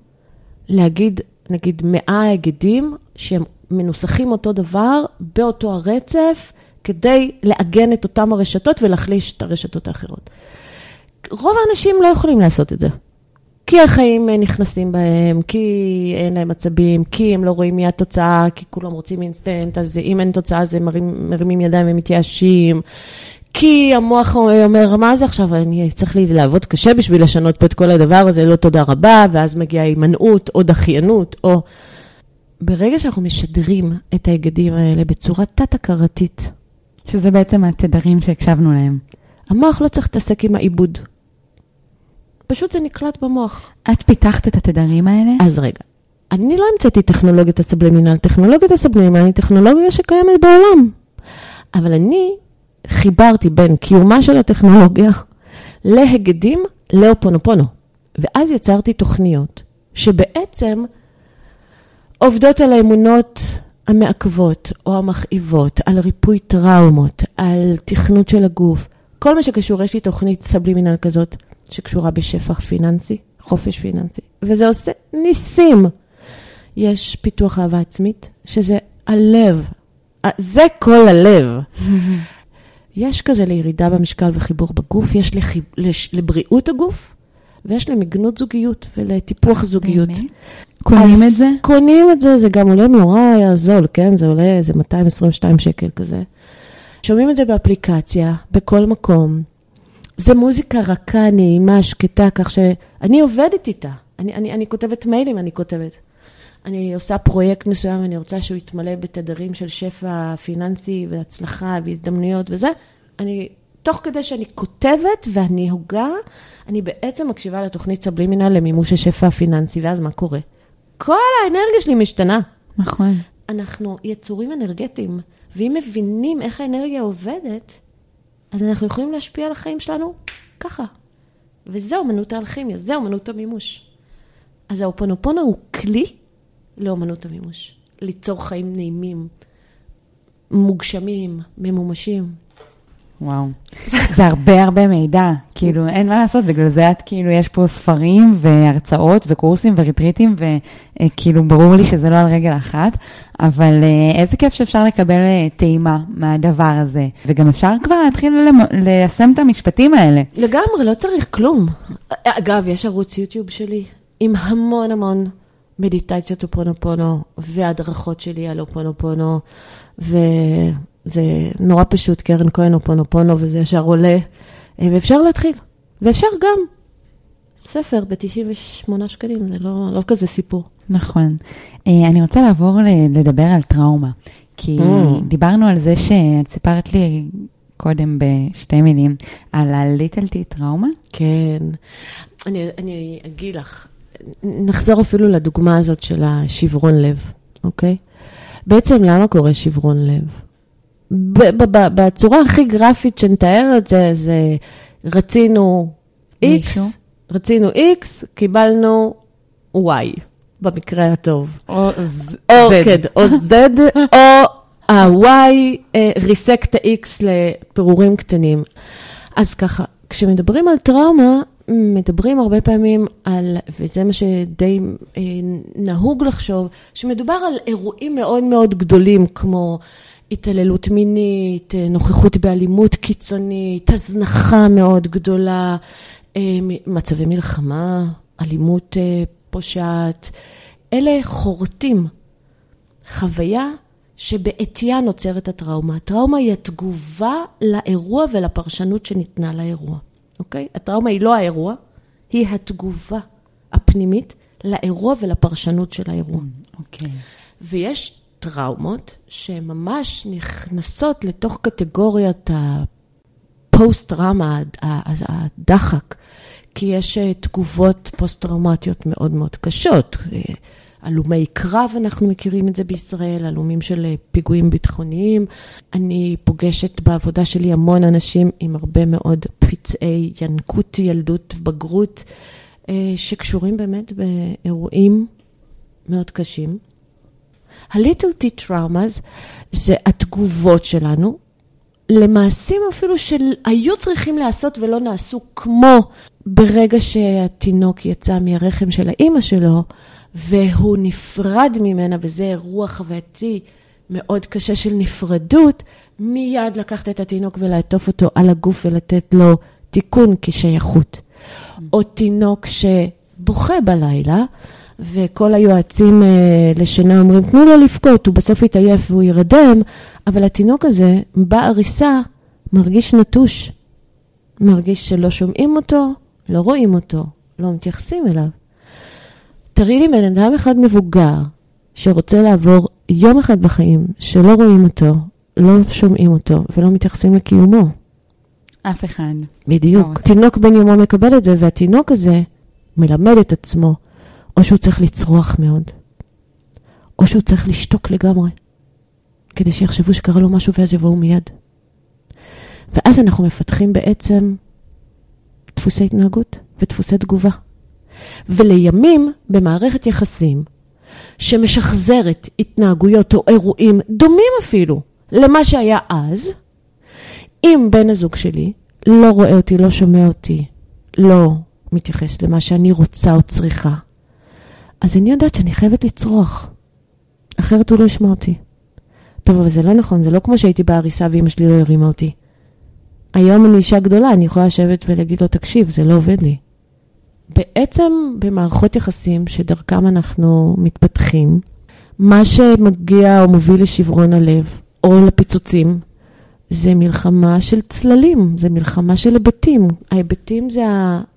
להגיד, נגיד, מאה היגדים שהם מנוסחים אותו דבר באותו הרצף, כדי לעגן את אותם הרשתות ולהחליש את הרשתות האחרות. רוב האנשים לא יכולים לעשות את זה. כי החיים אה, נכנסים בהם, כי אין להם עצבים, כי הם לא רואים מי התוצאה, כי כולם רוצים אינסטנט, אז אם אין תוצאה אז הם מרימים ידיים ומתייאשים. כי המוח אומר, מה זה עכשיו, אני צריך לי לעבוד קשה בשביל לשנות פה את כל הדבר הזה, לא תודה רבה, ואז מגיעה הימנעות או דחיינות, או... ברגע שאנחנו משדרים את ההיגדים האלה בצורה תת-הכרתית, שזה בעצם התדרים שהקשבנו להם. המוח לא צריך להתעסק עם העיבוד. פשוט זה נקלט במוח. את פיתחת את התדרים האלה? אז רגע, אני לא המצאתי טכנולוגיית הסבלימינל. טכנולוגיית הסבלימינל היא טכנולוגיה שקיימת בעולם. אבל אני חיברתי בין קיומה של הטכנולוגיה להגדים לאופונופונו. ואז יצרתי תוכניות שבעצם עובדות על האמונות המעכבות או המכאיבות, על ריפוי טראומות, על תכנות של הגוף. כל מה שקשור, יש לי תוכנית סבלימינל כזאת. שקשורה בשפע פיננסי, חופש פיננסי, וזה עושה ניסים. יש פיתוח אהבה עצמית, שזה הלב, זה כל הלב. יש כזה לירידה במשקל וחיבור בגוף, יש לחיב... לש... לבריאות הגוף, ויש למגנות זוגיות ולטיפוח זוגיות. באמת? קונים את זה? קונים את זה, זה גם עולה נורא זול, כן? זה עולה איזה 222 שקל כזה. שומעים את זה באפליקציה, בכל מקום. זה מוזיקה רכה, נעימה, שקטה, כך שאני עובדת איתה. אני, אני, אני כותבת מיילים, אני כותבת. אני עושה פרויקט מסוים, אני רוצה שהוא יתמלא בתדרים של שפע פיננסי והצלחה והזדמנויות וזה. אני, תוך כדי שאני כותבת ואני הוגה, אני בעצם מקשיבה לתוכנית סבלימינל למימוש השפע הפיננסי, ואז מה קורה? כל האנרגיה שלי משתנה. נכון. אנחנו יצורים אנרגטיים, ואם מבינים איך האנרגיה עובדת, אז אנחנו יכולים להשפיע על החיים שלנו ככה. וזה אומנות האלכימיה, זה אומנות המימוש. אז האופונופונו הוא כלי לאומנות המימוש. ליצור חיים נעימים, מוגשמים, ממומשים. וואו. זה הרבה הרבה מידע, כאילו אין מה לעשות, בגלל זה את כאילו, יש פה ספרים והרצאות וקורסים וריטריטים, וכאילו ברור לי שזה לא על רגל אחת, אבל אה, איזה כיף שאפשר לקבל אה, טעימה מהדבר הזה, וגם אפשר כבר להתחיל ליישם את המשפטים האלה. לגמרי, לא צריך כלום. אגב, יש ערוץ יוטיוב שלי עם המון המון מדיטציות אופונופונו, והדרכות שלי על אופונופונו, ו... זה נורא פשוט, קרן כהן אופונופונו, וזה ישר עולה, אה, ואפשר להתחיל. ואפשר גם. ספר ב-98 שקלים, זה לא, לא כזה סיפור. נכון. אה, אני רוצה לעבור לדבר על טראומה. כי Mm. דיברנו על זה שאת סיפרת לי קודם בשתי מילים על t טראומה. כן. אני, אני אגיד לך, נחזור אפילו לדוגמה הזאת של השברון לב, אוקיי? בעצם למה קורה שברון לב? בצורה הכי גרפית שנתאר את זה, זה רצינו X? רצינו X, קיבלנו Y, במקרה הטוב. או או, כן, או Z, או ה-Y אה, ריסק את ה-X לפירורים קטנים. אז ככה, כשמדברים על טראומה, מדברים הרבה פעמים על, וזה מה שדי אה, נהוג לחשוב, שמדובר על אירועים מאוד מאוד גדולים, כמו התעללות מינית, אה, נוכחות באלימות קיצונית, הזנחה מאוד גדולה, אה, מצבי מלחמה, אלימות פושעת. אלה חורטים חוויה שבעטייה נוצרת הטראומה. הטראומה היא התגובה לאירוע ולפרשנות שניתנה לאירוע, אוקיי? הטראומה היא לא האירוע, היא התגובה הפנימית לאירוע ולפרשנות של האירוע. אוקיי. ויש טראומות שממש נכנסות לתוך קטגוריית הפוסט-טראומה, הדחק, כי יש אה, תגובות פוסט-טראומטיות מאוד מאוד קשות. הלומי קרב, אנחנו מכירים את זה בישראל, הלומים של אה, פיגועים ביטחוניים. אני פוגשת בעבודה שלי המון אנשים עם הרבה מאוד פצעי ינקות, ילדות, בגרות, אה, שקשורים באמת באירועים מאוד קשים. ה-little t traumas זה התגובות שלנו למעשים אפילו שהיו צריכים להיעשות ולא נעשו, כמו ברגע שהתינוק יצא מהרחם של האימא שלו והוא נפרד ממנה, וזה אירוע חווייתי מאוד קשה של נפרדות, מיד לקחת את התינוק ולעטוף אותו על הגוף ולתת לו תיקון כשייכות. או תינוק שבוכה בלילה, וכל היועצים אה, לשינה אומרים, תנו לו לבכות, הוא בסוף יתעייף והוא ירדם, אבל התינוק הזה, בעריסה, מרגיש נטוש. מרגיש שלא שומעים אותו, לא רואים אותו, לא מתייחסים אליו. תראי לי בן אדם אחד מבוגר שרוצה לעבור יום אחד בחיים שלא רואים אותו, לא שומעים אותו ולא מתייחסים לקיומו. אף אחד. בדיוק. לא. תינוק בן יומו מקבל את זה, והתינוק הזה מלמד את עצמו, או שהוא צריך לצרוח מאוד, או שהוא צריך לשתוק לגמרי, כדי שיחשבו שקרה לו משהו ואז יבואו מיד. ואז אנחנו מפתחים בעצם דפוסי התנהגות ודפוסי תגובה. ולימים, במערכת יחסים שמשחזרת התנהגויות או אירועים דומים אפילו למה שהיה אז, אם בן הזוג שלי לא רואה אותי, לא שומע אותי, לא מתייחס למה שאני רוצה או צריכה, אז אני יודעת שאני חייבת לצרוח, אחרת הוא לא ישמע אותי. טוב, אבל זה לא נכון, זה לא כמו שהייתי בעריסה ואימא שלי לא הרימה אותי. היום אני אישה גדולה, אני יכולה לשבת ולהגיד לו, תקשיב, זה לא עובד לי. בעצם במערכות יחסים שדרכם אנחנו מתפתחים, מה שמגיע או מוביל לשברון הלב, או לפיצוצים, זה מלחמה של צללים, זה מלחמה של היבטים. ההיבטים זה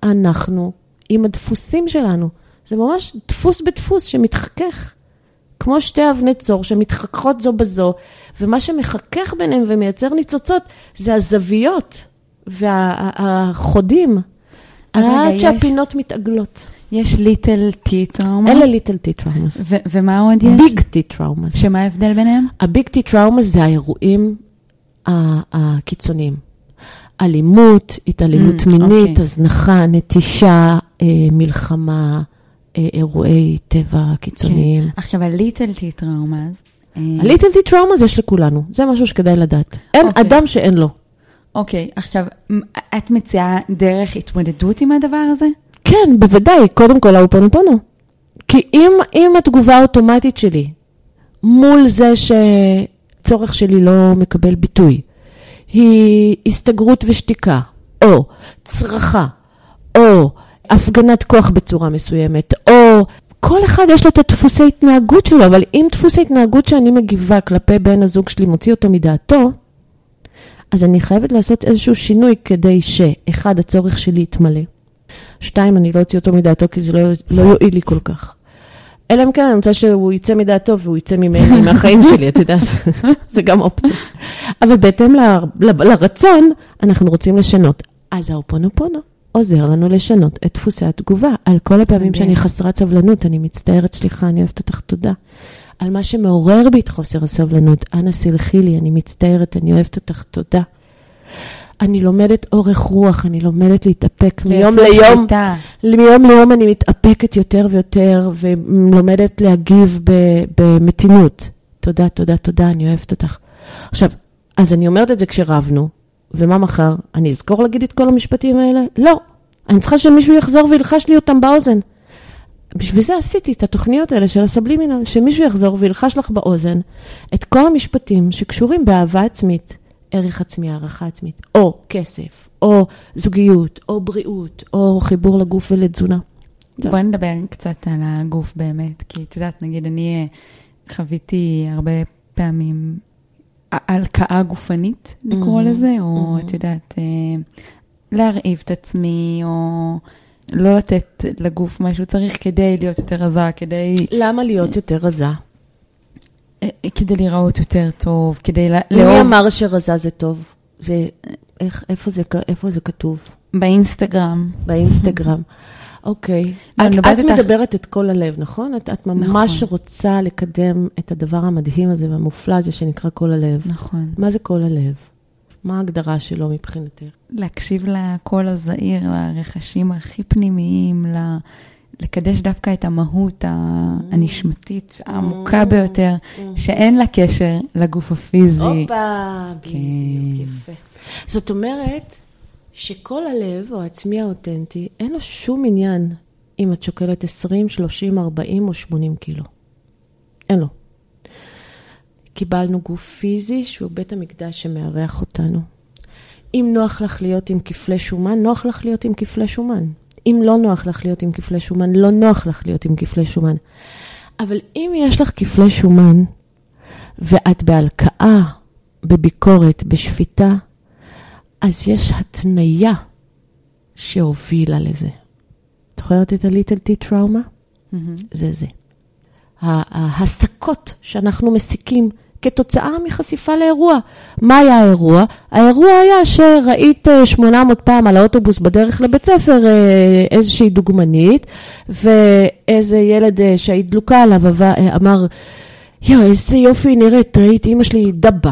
אנחנו עם הדפוסים שלנו. זה ממש דפוס בדפוס שמתחכך. כמו שתי אבני צור שמתחככות זו בזו, ומה שמחכך ביניהם ומייצר ניצוצות זה הזוויות והחודים, רגע, עד יש- שהפינות מתעגלות. יש little T trauma. אלה little T traumas. ו- ומה עוד יש? big T traumas. שמה ההבדל ביניהם? ה big T traumas זה האירועים הקיצוניים. אלימות, התעללות Mm, מינית, אוקיי. הזנחה, נטישה, אה, מלחמה, אה, אירועי טבע קיצוניים. עכשיו, ה little T trauma, ה little T traumas יש לכולנו, זה משהו שכדאי לדעת. אין אוקיי. אדם שאין לו. אוקיי, עכשיו, מ- את מציעה דרך התמודדות עם הדבר הזה? כן, בוודאי, קודם כל האופנופונו. כי אם, אם התגובה האוטומטית שלי מול זה שצורך שלי לא מקבל ביטוי, היא הסתגרות ושתיקה, או צרחה, או הפגנת כוח בצורה מסוימת, או כל אחד יש לו את הדפוסי התנהגות שלו, אבל אם דפוס ההתנהגות שאני מגיבה כלפי בן הזוג שלי מוציא אותו מדעתו, אז אני חייבת לעשות איזשהו שינוי כדי שאחד, הצורך שלי יתמלא. שתיים, אני לא אוציא אותו מדעתו כי זה לא, לא יועיל לי כל כך. אלא אם כן, אני רוצה שהוא יצא מדעתו והוא יצא ממני, מהחיים שלי, את יודעת, זה גם אופציה. אבל בהתאם ל, ל, לרצון, אנחנו רוצים לשנות. אז האופונופונו עוזר לנו לשנות את דפוסי התגובה. על כל הפעמים שאני חסרת סבלנות, אני מצטערת, סליחה, אני אוהבת אותך, תודה. על מה שמעורר בי את חוסר הסבלנות, אנא סלחי לי, אני מצטערת, אני אוהבת אותך, תודה. אני לומדת אורך רוח, אני לומדת להתאפק מיום ליום. שליטה. מיום ליום אני מתאפקת יותר ויותר, ולומדת להגיב במתינות. תודה, תודה, תודה, אני אוהבת אותך. עכשיו, אז אני אומרת את זה כשרבנו, ומה מחר? אני אזכור להגיד את כל המשפטים האלה? לא. אני צריכה שמישהו יחזור וילחש לי אותם באוזן. בשביל זה עשיתי את התוכניות האלה של הסבלימינל, שמישהו יחזור וילחש לך באוזן את כל המשפטים שקשורים באהבה עצמית, ערך עצמי, הערכה עצמית, או כסף, או זוגיות, או בריאות, או חיבור לגוף ולתזונה. בואי נדבר קצת על הגוף באמת, כי את יודעת, נגיד, אני אה, חוויתי הרבה פעמים הלקאה גופנית, לקרוא mm-hmm. לזה, או mm-hmm. את יודעת, אה, להרעיב את עצמי, או לא לתת לגוף מה שהוא צריך כדי להיות יותר רזה, כדי... למה להיות יותר רזה? אה, כדי להיראות יותר טוב, כדי לאהוב... מי אמר שרזה זה טוב? זה, איך, איפה זה, איפה זה כתוב? באינסטגרם. באינסטגרם. אוקיי. את, את מדברת את כל הלב, נכון? את, את ממש נכון. רוצה לקדם את הדבר המדהים הזה והמופלא הזה שנקרא כל הלב. נכון. מה זה כל הלב? מה ההגדרה שלו מבחינתך? להקשיב לקול הזעיר, לרכשים הכי פנימיים, ל... לקדש דווקא את המהות הנשמתית העמוקה mm. ביותר, mm. שאין לה קשר לגוף הפיזי. הופה, בדיוק, כן. יפה. זאת אומרת, שכל הלב או העצמי האותנטי, אין לו שום עניין אם את שוקלת 20, 30, 40 או 80 קילו. אין לו. קיבלנו גוף פיזי שהוא בית המקדש שמארח אותנו. אם נוח לך להיות עם כפלי שומן, נוח לך להיות עם כפלי שומן. אם לא נוח לך להיות עם כפלי שומן, לא נוח לך להיות עם כפלי שומן. אבל אם יש לך כפלי שומן, ואת בהלקאה, בביקורת, בשפיטה, אז יש התניה שהובילה לזה. את זוכרת את ה-Little T טראומה? Mm-hmm. זה זה. ההסקות שאנחנו מסיקים כתוצאה מחשיפה לאירוע. מה היה האירוע? האירוע היה שראית 800 אה, פעם על האוטובוס בדרך לבית ספר אה, איזושהי דוגמנית, ואיזה ילד אה, שהיית דלוקה עליו אמר, יואו, איזה יופי נראית, ראית, אימא שלי דבה.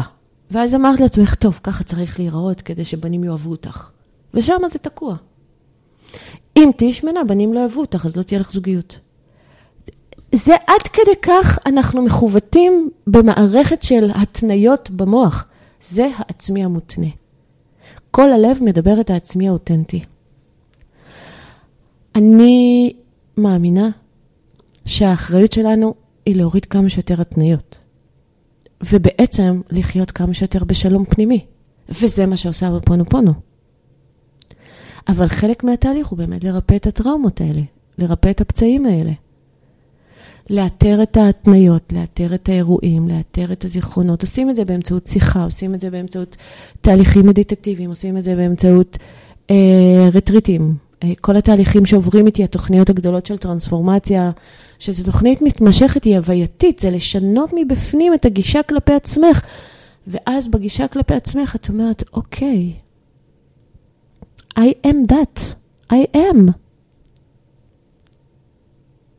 ואז אמרת לעצמך, טוב, ככה צריך להיראות כדי שבנים יאהבו אותך. ושם זה תקוע. אם תהיי שמנה, בנים לא יאהבו אותך, אז לא תהיה לך זוגיות. זה עד כדי כך אנחנו מכוותים במערכת של התניות במוח. זה העצמי המותנה. כל הלב מדבר את העצמי האותנטי. אני מאמינה שהאחריות שלנו היא להוריד כמה שיותר התניות. ובעצם לחיות כמה שיותר בשלום פנימי. וזה מה שעושה בפונופונו. אבל חלק מהתהליך הוא באמת לרפא את הטראומות האלה, לרפא את הפצעים האלה. לאתר את ההתניות, לאתר את האירועים, לאתר את הזיכרונות. עושים את זה באמצעות שיחה, עושים את זה באמצעות תהליכים מדיטטיביים, עושים את זה באמצעות אה, רטריטים. אה, כל התהליכים שעוברים איתי, התוכניות הגדולות של טרנספורמציה, שזו תוכנית מתמשכת, היא הווייתית, זה לשנות מבפנים את הגישה כלפי עצמך. ואז בגישה כלפי עצמך את אומרת, אוקיי, I am that, I am.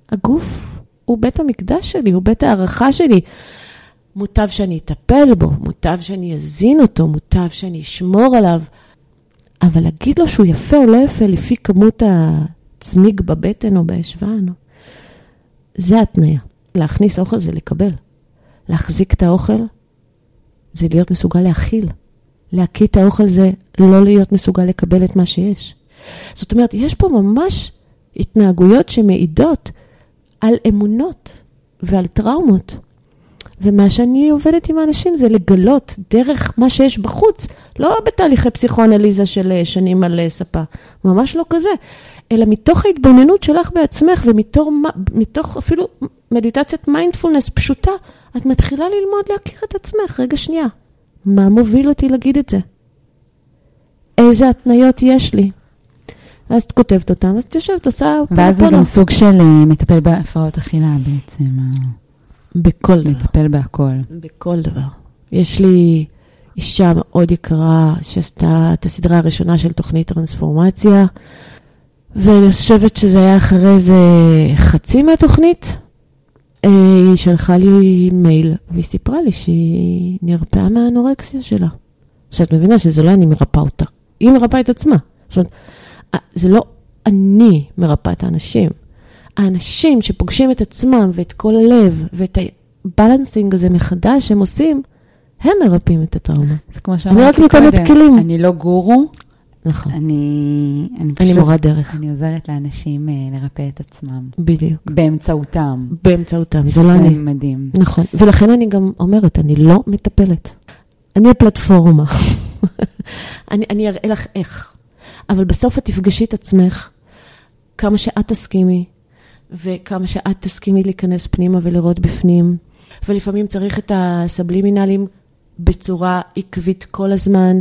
הגוף הוא בית המקדש שלי, הוא בית הערכה שלי. מוטב שאני אטפל בו, מוטב שאני אזין אותו, מוטב שאני אשמור עליו. אבל להגיד לו שהוא יפה או לא יפה לפי כמות הצמיג בבטן או בישבן, זה התניה. להכניס אוכל זה לקבל. להחזיק את האוכל זה להיות מסוגל להכיל. להקיא את האוכל זה לא להיות מסוגל לקבל את מה שיש. זאת אומרת, יש פה ממש התנהגויות שמעידות על אמונות ועל טראומות. ומה שאני עובדת עם האנשים זה לגלות דרך מה שיש בחוץ, לא בתהליכי פסיכואנליזה של אה, שנים על אה, ספה, ממש לא כזה, אלא מתוך ההתבוננות שלך בעצמך ומתוך אפילו מדיטציית מיינדפולנס פשוטה, את מתחילה ללמוד להכיר את עצמך. רגע, שנייה, מה מוביל אותי להגיד את זה? איזה התניות יש לי? ואז את כותבת אותם, אז את יושבת, עושה... ואז זה גם סוג של אה, מטפל בהפרעות אכילה בעצם. בכל דבר. מטפל בהכל. בכל דבר. יש לי אישה מאוד יקרה שעשתה את הסדרה הראשונה של תוכנית טרנספורמציה, ואני חושבת שזה היה אחרי איזה חצי מהתוכנית. אה, היא שלחה לי מייל, והיא סיפרה לי שהיא נרפאה מהאנורקסיה שלה. עכשיו, את מבינה שזה לא אני מרפאה אותה, היא מרפאה את עצמה. זאת אומרת, אה, זה לא אני מרפאה את האנשים. האנשים שפוגשים את עצמם ואת כל הלב ואת הבלנסינג הזה מחדש שהם עושים, הם מרפאים את הטראומה. זה כמו שאמרתי קודם, אני רק נותנת כלים. אני לא גורו, נכון. אני, אני, אני מורה דרך. אני עוזרת לאנשים uh, לרפא את עצמם. בדיוק. באמצעותם. באמצעותם, זה לא אני. זה מדהים. נכון, ולכן אני גם אומרת, אני לא מטפלת. אני הפלטפורמה. אני, אני אראה לך איך. אבל בסוף את תפגשי את עצמך, כמה שאת תסכימי, וכמה שאת תסכימי להיכנס פנימה ולראות בפנים. ולפעמים צריך את הסבלימינלים בצורה עקבית כל הזמן.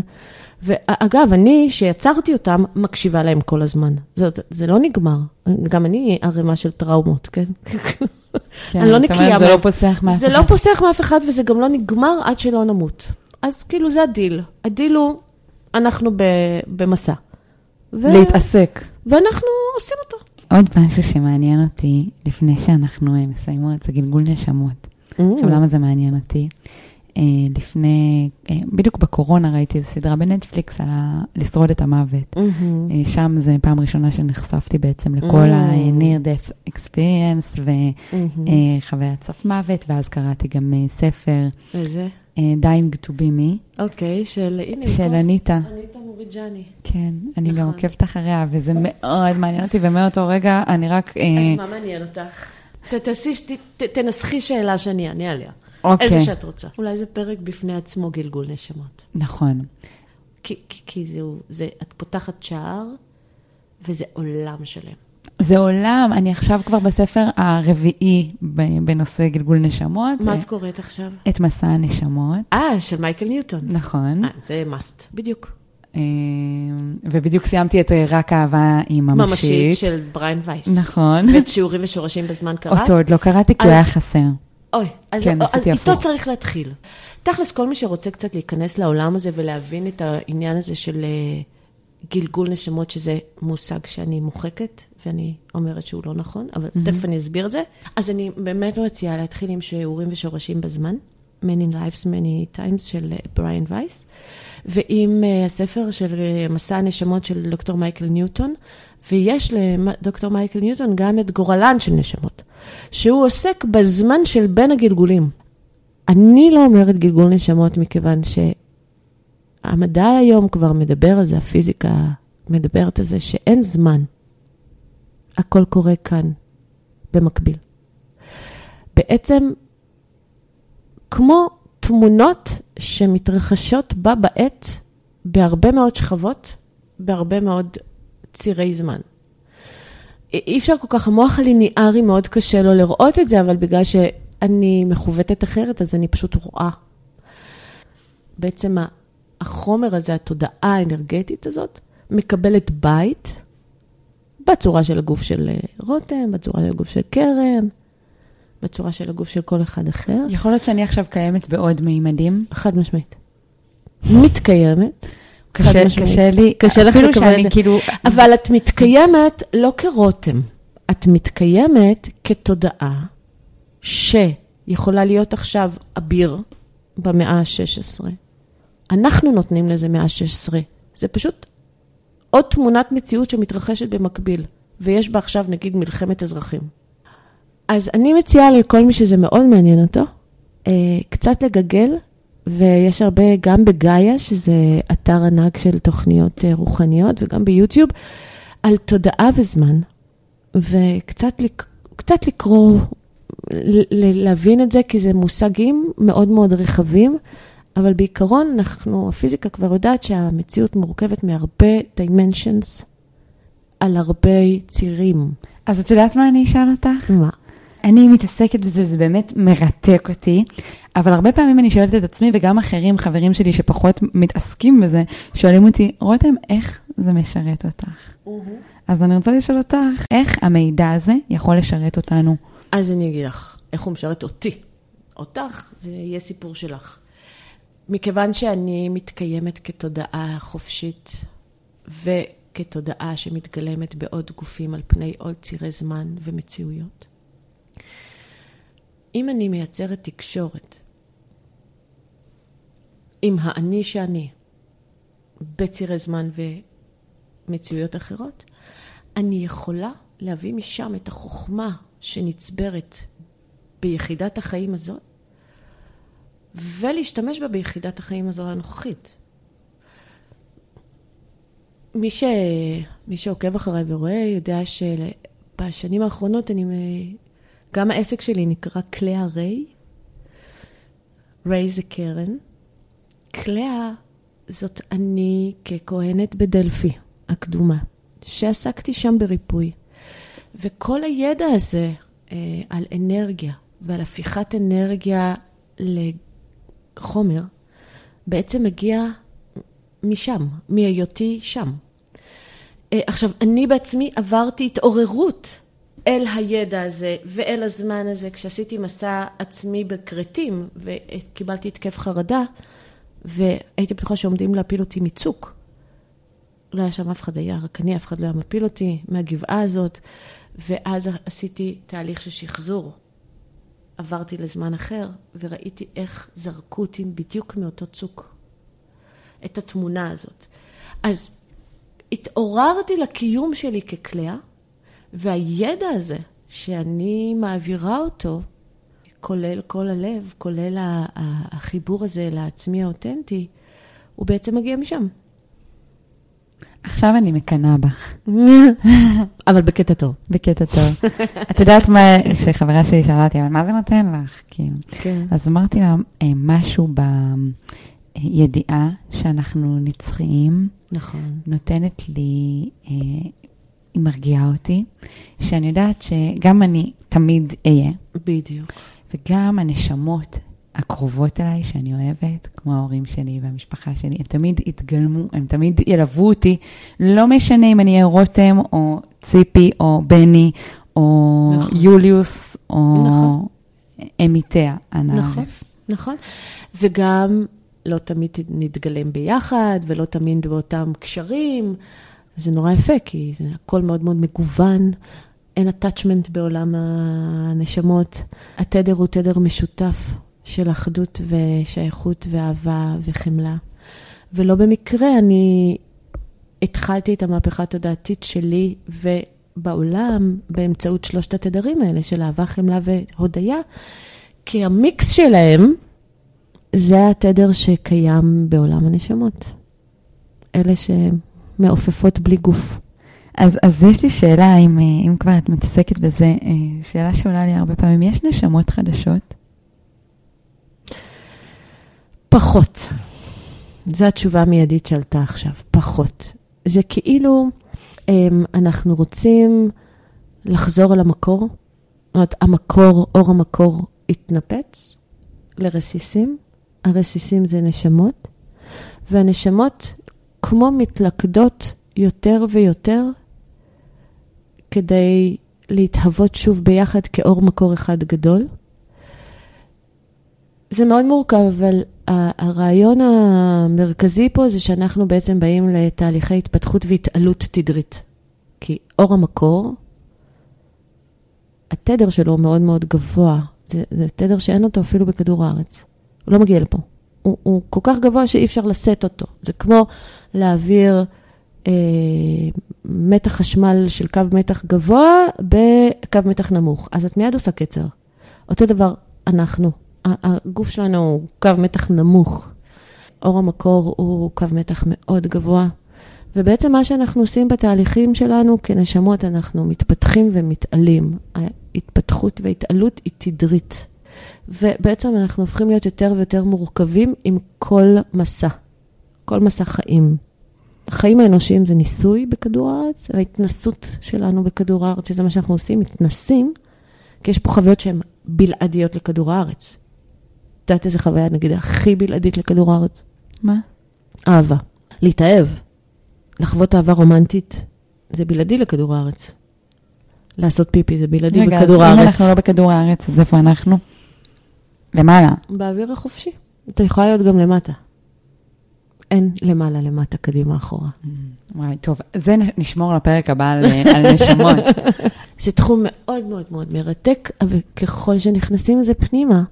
ואגב, אני, שיצרתי אותם, מקשיבה להם כל הזמן. זה, זה לא נגמר. גם אני ערימה של טראומות, כן? כן אני לא נקייה. אומרת, זה לא פוסח מאף אחד. זה לא פוסח מאף אחד וזה גם לא נגמר עד שלא נמות. אז כאילו זה הדיל. הדיל הוא, אנחנו במסע. ו... להתעסק. ואנחנו עושים אותו. עוד משהו שמעניין אותי, לפני שאנחנו אה, מסיימות, זה גלגול נשמות. Mm. עכשיו, למה זה מעניין אותי? אה, לפני, אה, בדיוק בקורונה ראיתי איזו סדרה בנטפליקס על ה- לשרוד את המוות. Mm-hmm. שם זה פעם ראשונה שנחשפתי בעצם לכל mm-hmm. ה-near death experience וחוויית mm-hmm. סוף מוות, ואז קראתי גם ספר. איזה? Dying to be me. אוקיי, של, הנה, של אניטה. אניטה מוריג'אני. כן, אני נכון. גם עוקבת אחריה, וזה מאוד מעניין אותי, ומאותו רגע אני רק... אז מה מעניין אותך? תנסחי שאלה שאני אענה עליה. אוקיי. איזה שאת רוצה. אולי זה פרק בפני עצמו גלגול נשמות. נכון. כי, כי, כי זהו, זה, את פותחת שער, וזה עולם שלם. זה עולם, אני עכשיו כבר בספר הרביעי בנושא גלגול נשמות. מה את קוראת עכשיו? את מסע הנשמות. אה, של מייקל ניוטון. נכון. אה, זה must, בדיוק. אמ, ובדיוק סיימתי את רק אהבה היא ממשית. ממשית של בריין וייס. נכון. ואת שיעורים ושורשים בזמן קראת? אותו עוד לא קראתי, כי הוא היה חסר. אוי, אז, כן, אז איתו צריך להתחיל. תכלס, כל מי שרוצה קצת להיכנס לעולם הזה ולהבין את העניין הזה של גלגול נשמות, שזה מושג שאני מוחקת, ואני אומרת שהוא לא נכון, אבל mm-hmm. תכף אני אסביר את זה. אז אני באמת מציעה להתחיל עם שיעורים ושורשים בזמן, Many Lives, Many Times של בריין uh, וייס, ועם uh, הספר של uh, מסע הנשמות של דוקטור מייקל ניוטון, ויש לדוקטור מייקל ניוטון גם את גורלן של נשמות. שהוא עוסק בזמן של בין הגלגולים. אני לא אומרת גלגול נשמות מכיוון שהמדע היום כבר מדבר על זה, הפיזיקה מדברת על זה שאין זמן. הכל קורה כאן, במקביל. בעצם, כמו תמונות שמתרחשות בה בעת, בהרבה מאוד שכבות, בהרבה מאוד צירי זמן. אי אפשר כל כך, המוח הליניארי מאוד קשה לו לראות את זה, אבל בגלל שאני מכוותת אחרת, אז אני פשוט רואה. בעצם החומר הזה, התודעה האנרגטית הזאת, מקבלת בית בצורה של הגוף של אה, רותם, בצורה של הגוף של קרן, בצורה של הגוף של כל אחד אחר. יכול להיות שאני עכשיו קיימת בעוד מימדים? חד משמעית. מתקיימת. קשה, קשה לי, קשה לך לקבל את זה. כאילו... אבל את מתקיימת לא כרותם, את מתקיימת כתודעה שיכולה להיות עכשיו אביר במאה ה-16. אנחנו נותנים לזה מאה ה-16. זה פשוט עוד תמונת מציאות שמתרחשת במקביל, ויש בה עכשיו נגיד מלחמת אזרחים. אז אני מציעה לכל מי שזה מאוד מעניין אותו, אה, קצת לגגל ויש הרבה, גם בגאיה, שזה אתר ענק של תוכניות אה, רוחניות, וגם ביוטיוב, על תודעה וזמן, וקצת לק... לקרוא להבין את זה, כי זה מושגים מאוד מאוד רחבים, אבל בעיקרון אנחנו, הפיזיקה כבר יודעת שהמציאות מורכבת מהרבה dimensions על הרבה צירים. אז את יודעת מה אני אשאל אותך? מה? אני מתעסקת בזה, זה באמת מרתק אותי, אבל הרבה פעמים אני שואלת את עצמי, וגם אחרים, חברים שלי שפחות מתעסקים בזה, שואלים אותי, רותם, איך זה משרת אותך? Mm-hmm. אז אני רוצה לשאול אותך, איך המידע הזה יכול לשרת אותנו? אז אני אגיד לך, איך הוא משרת אותי. אותך, זה יהיה סיפור שלך. מכיוון שאני מתקיימת כתודעה חופשית, וכתודעה שמתגלמת בעוד גופים על פני עוד צירי זמן ומציאויות, אם אני מייצרת תקשורת עם האני שאני בצירי זמן ומציאויות אחרות, אני יכולה להביא משם את החוכמה שנצברת ביחידת החיים הזאת, ולהשתמש בה ביחידת החיים הזו הנוכחית. מי, ש... מי שעוקב אחריי ורואה יודע שבשנים האחרונות אני גם העסק שלי נקרא קלאה ריי. ריי זה קרן. קלאה זאת אני ככהנת בדלפי הקדומה, שעסקתי שם בריפוי. וכל הידע הזה אה, על אנרגיה ועל הפיכת אנרגיה לחומר, בעצם מגיע משם, מהיותי שם. אה, עכשיו, אני בעצמי עברתי התעוררות אל הידע הזה ואל הזמן הזה, כשעשיתי מסע עצמי בכרתים וקיבלתי התקף חרדה, והייתי בטוחה שעומדים להפיל אותי מצוק. לא היה שם אף אחד, היה רק אני, אף אחד לא היה מפיל אותי מהגבעה הזאת, ואז עשיתי תהליך של שחזור. עברתי לזמן אחר, וראיתי איך זרקו אותי בדיוק מאותו צוק. את התמונה הזאת. אז התעוררתי לקיום שלי ככלאה, והידע הזה שאני מעבירה אותו, כולל כל הלב, כולל החיבור הזה לעצמי האותנטי, הוא בעצם מגיע משם. עכשיו אני מקנאה בך. אבל בקטע טוב. בקטע טוב. את יודעת מה, שחברה שלי שאלה אותי, אבל מה זה נותן לך? כאילו. כן. אז אמרתי לה, אה, משהו בידיעה שאנחנו נצחיים, נכון. נותנת לי אה, היא מרגיעה אותי, שאני יודעת שגם אני תמיד אהיה. בדיוק. וגם הנשמות הקרובות אליי, שאני אוהבת, כמו ההורים שלי והמשפחה שלי, הם תמיד יתגלמו, הם תמיד ילוו אותי, לא משנה אם אני אהיה רותם, או ציפי, או בני, או נכון. יוליוס, או נכון. אמיתיה, אנא נכון, נכון. וגם לא תמיד נתגלם ביחד, ולא תמיד באותם קשרים. זה נורא יפה, כי זה הכל מאוד מאוד מגוון. אין attachment בעולם הנשמות. התדר הוא תדר משותף של אחדות ושייכות ואהבה וחמלה. ולא במקרה אני התחלתי את המהפכה התודעתית שלי ובעולם באמצעות שלושת התדרים האלה של אהבה, חמלה והודיה, כי המיקס שלהם זה התדר שקיים בעולם הנשמות. אלה שהם מעופפות בלי גוף. אז, אז יש לי שאלה, אם, אה, אם כבר את מתעסקת בזה, אה, שאלה שעולה לי הרבה פעמים, יש נשמות חדשות? פחות. זו התשובה המיידית שעלתה עכשיו, פחות. זה כאילו אמ, אנחנו רוצים לחזור אל המקור, זאת אומרת, המקור, אור המקור התנפץ לרסיסים, הרסיסים זה נשמות, והנשמות כמו מתלכדות יותר ויותר כדי להתהוות שוב ביחד כאור מקור אחד גדול. זה מאוד מורכב, אבל הרעיון המרכזי פה זה שאנחנו בעצם באים לתהליכי התפתחות והתעלות תדרית. כי אור המקור, התדר שלו מאוד מאוד גבוה. זה, זה תדר שאין אותו אפילו בכדור הארץ. הוא לא מגיע לפה. הוא, הוא כל כך גבוה שאי אפשר לשאת אותו. זה כמו להעביר אה, מתח חשמל של קו מתח גבוה בקו מתח נמוך. אז את מיד עושה קצר. אותו דבר אנחנו. הגוף שלנו הוא קו מתח נמוך. אור המקור הוא קו מתח מאוד גבוה, ובעצם מה שאנחנו עושים בתהליכים שלנו כנשמות, אנחנו מתפתחים ומתעלים. ההתפתחות וההתעלות היא תדרית. ובעצם אנחנו הופכים להיות יותר ויותר מורכבים עם כל מסע, כל מסע חיים. החיים האנושיים זה ניסוי בכדור הארץ, ההתנסות שלנו בכדור הארץ, שזה מה שאנחנו עושים, מתנסים, כי יש פה חוויות שהן בלעדיות לכדור הארץ. יודעת איזה חוויה, נגיד, הכי בלעדית לכדור הארץ? מה? אהבה. להתאהב. לחוות אהבה רומנטית, זה בלעדי לכדור הארץ. לעשות פיפי זה בלעדי רגע, בכדור אז הארץ. אם אנחנו לא בכדור הארץ, אז איפה אנחנו? למעלה. באוויר החופשי. אתה יכולה להיות גם למטה. אין למעלה, למטה, קדימה, אחורה. וואי, טוב, זה נשמור לפרק הבא על, על נשמות. זה תחום מאוד מאוד מאוד מרתק, אבל ככל שנכנסים לזה פנימה,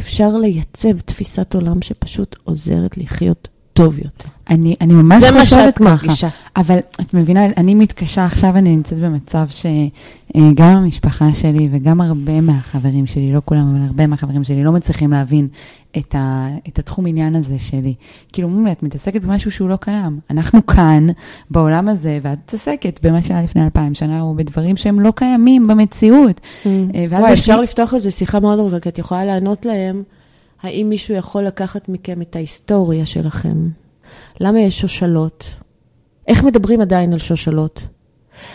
אפשר לייצב תפיסת עולם שפשוט עוזרת לחיות טוב יותר. אני, אני ממש זה מה חושבת שאת ככה. מרגישה. אבל את מבינה, אני מתקשה, עכשיו אני נמצאת במצב שגם המשפחה שלי וגם הרבה מהחברים שלי, לא כולם, אבל הרבה מהחברים שלי לא מצליחים להבין את, ה, את התחום עניין הזה שלי. כאילו, אומרים לי, את מתעסקת במשהו שהוא לא קיים. אנחנו כאן, בעולם הזה, ואת מתעסקת במה שהיה לפני אלפיים שנה, או בדברים שהם לא קיימים במציאות. אה, ואז וואי, אפשר לי- לפתוח איזו שיחה מאוד ארוכה, כי את יכולה לענות להם, האם מישהו יכול לקחת מכם את ההיסטוריה שלכם? למה יש שושלות? איך מדברים עדיין על שושלות?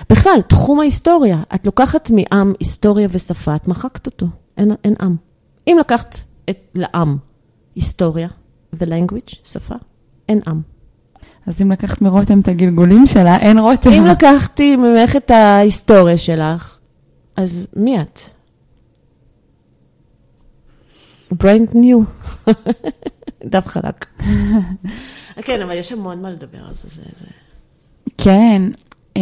בכלל, תחום ההיסטוריה, את לוקחת מעם היסטוריה ושפה, את מחקת אותו, אין, אין עם. אם לקחת את, לעם היסטוריה ו-language, שפה, אין עם. אז אם לקחת מרותם את הגלגולים שלה, אין רותם. אם לקחתי ממך את ההיסטוריה שלך, אז מי את? ברנד ניו. דף חלק. כן, אבל יש המון מה לדבר על זה. כן. אה,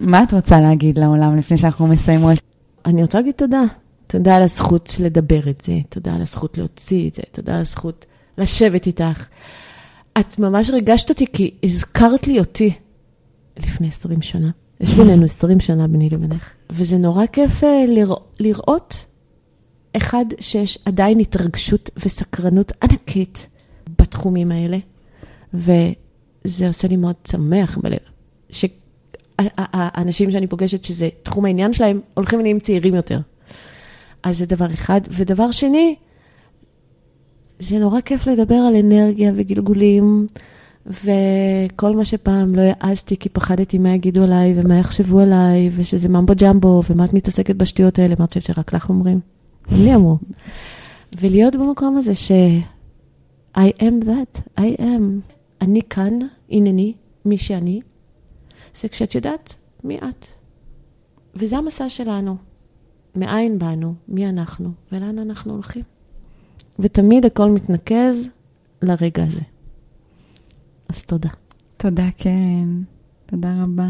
מה את רוצה להגיד לעולם לפני שאנחנו מסיימות? אני רוצה להגיד תודה. תודה על הזכות לדבר את זה, תודה על הזכות להוציא את זה, תודה על הזכות לשבת איתך. את ממש ריגשת אותי כי הזכרת לי אותי לפני 20 שנה. יש בינינו 20 שנה ביני לבינך. וזה נורא כיף אה, לרא- לראות אחד שיש עדיין התרגשות וסקרנות ענקית בתחומים האלה, וזה עושה לי מאוד שמח בלב. שהאנשים שאני פוגשת שזה תחום העניין שלהם, הולכים ונהיים צעירים יותר. אז זה דבר אחד. ודבר שני, זה נורא כיף לדבר על אנרגיה וגלגולים, וכל מה שפעם לא העזתי כי פחדתי מה יגידו עליי ומה יחשבו עליי, ושזה ממבו ג'מבו, ומה את מתעסקת בשטויות האלה, מה את חושבת שרק לך אומרים? לי אמרו. ולהיות במקום הזה ש... I am that, I am. אני כאן, הנני, מי שאני, זה כשאת יודעת מי את. וזה המסע שלנו. מאין באנו, מי אנחנו, ולאן אנחנו הולכים. ותמיד הכל מתנקז לרגע הזה. אז תודה. תודה, קרן. תודה רבה.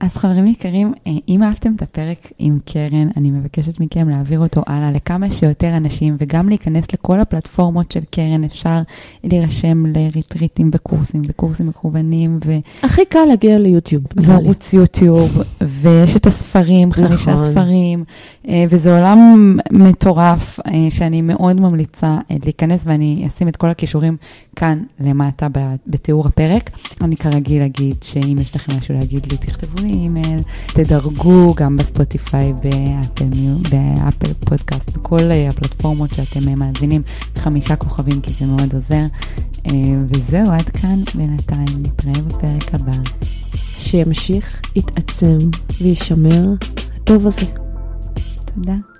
אז חברים יקרים, אה, אם אהבתם את הפרק עם קרן, אני מבקשת מכם להעביר אותו הלאה לכמה שיותר אנשים, וגם להיכנס לכל הפלטפורמות של קרן. אפשר להירשם לריטריטים וקורסים, וקורסים מקוונים, ו... הכי קל להגיע ליוטיוב. וערוץ יוטיוב, ויש את הספרים, חמישה נכון. ספרים, אה, וזה עולם מטורף אה, שאני מאוד ממליצה להיכנס, ואני אשים את כל הקישורים כאן למטה בתיאור הפרק. אני כרגיל אגיד שאם יש לכם משהו להגיד לי, תכתבו לי אימייל, תדרגו גם בספוטיפיי, באפל, באפל פודקאסט, בכל אה, הפלטפורמות שאתם אה, מאזינים, חמישה כוכבים, כי זה מאוד עוזר. אה, וזהו, עד כאן בינתיים, נתראה בפרק הבא. שימשיך, יתעצם וישמר הטוב הזה. תודה.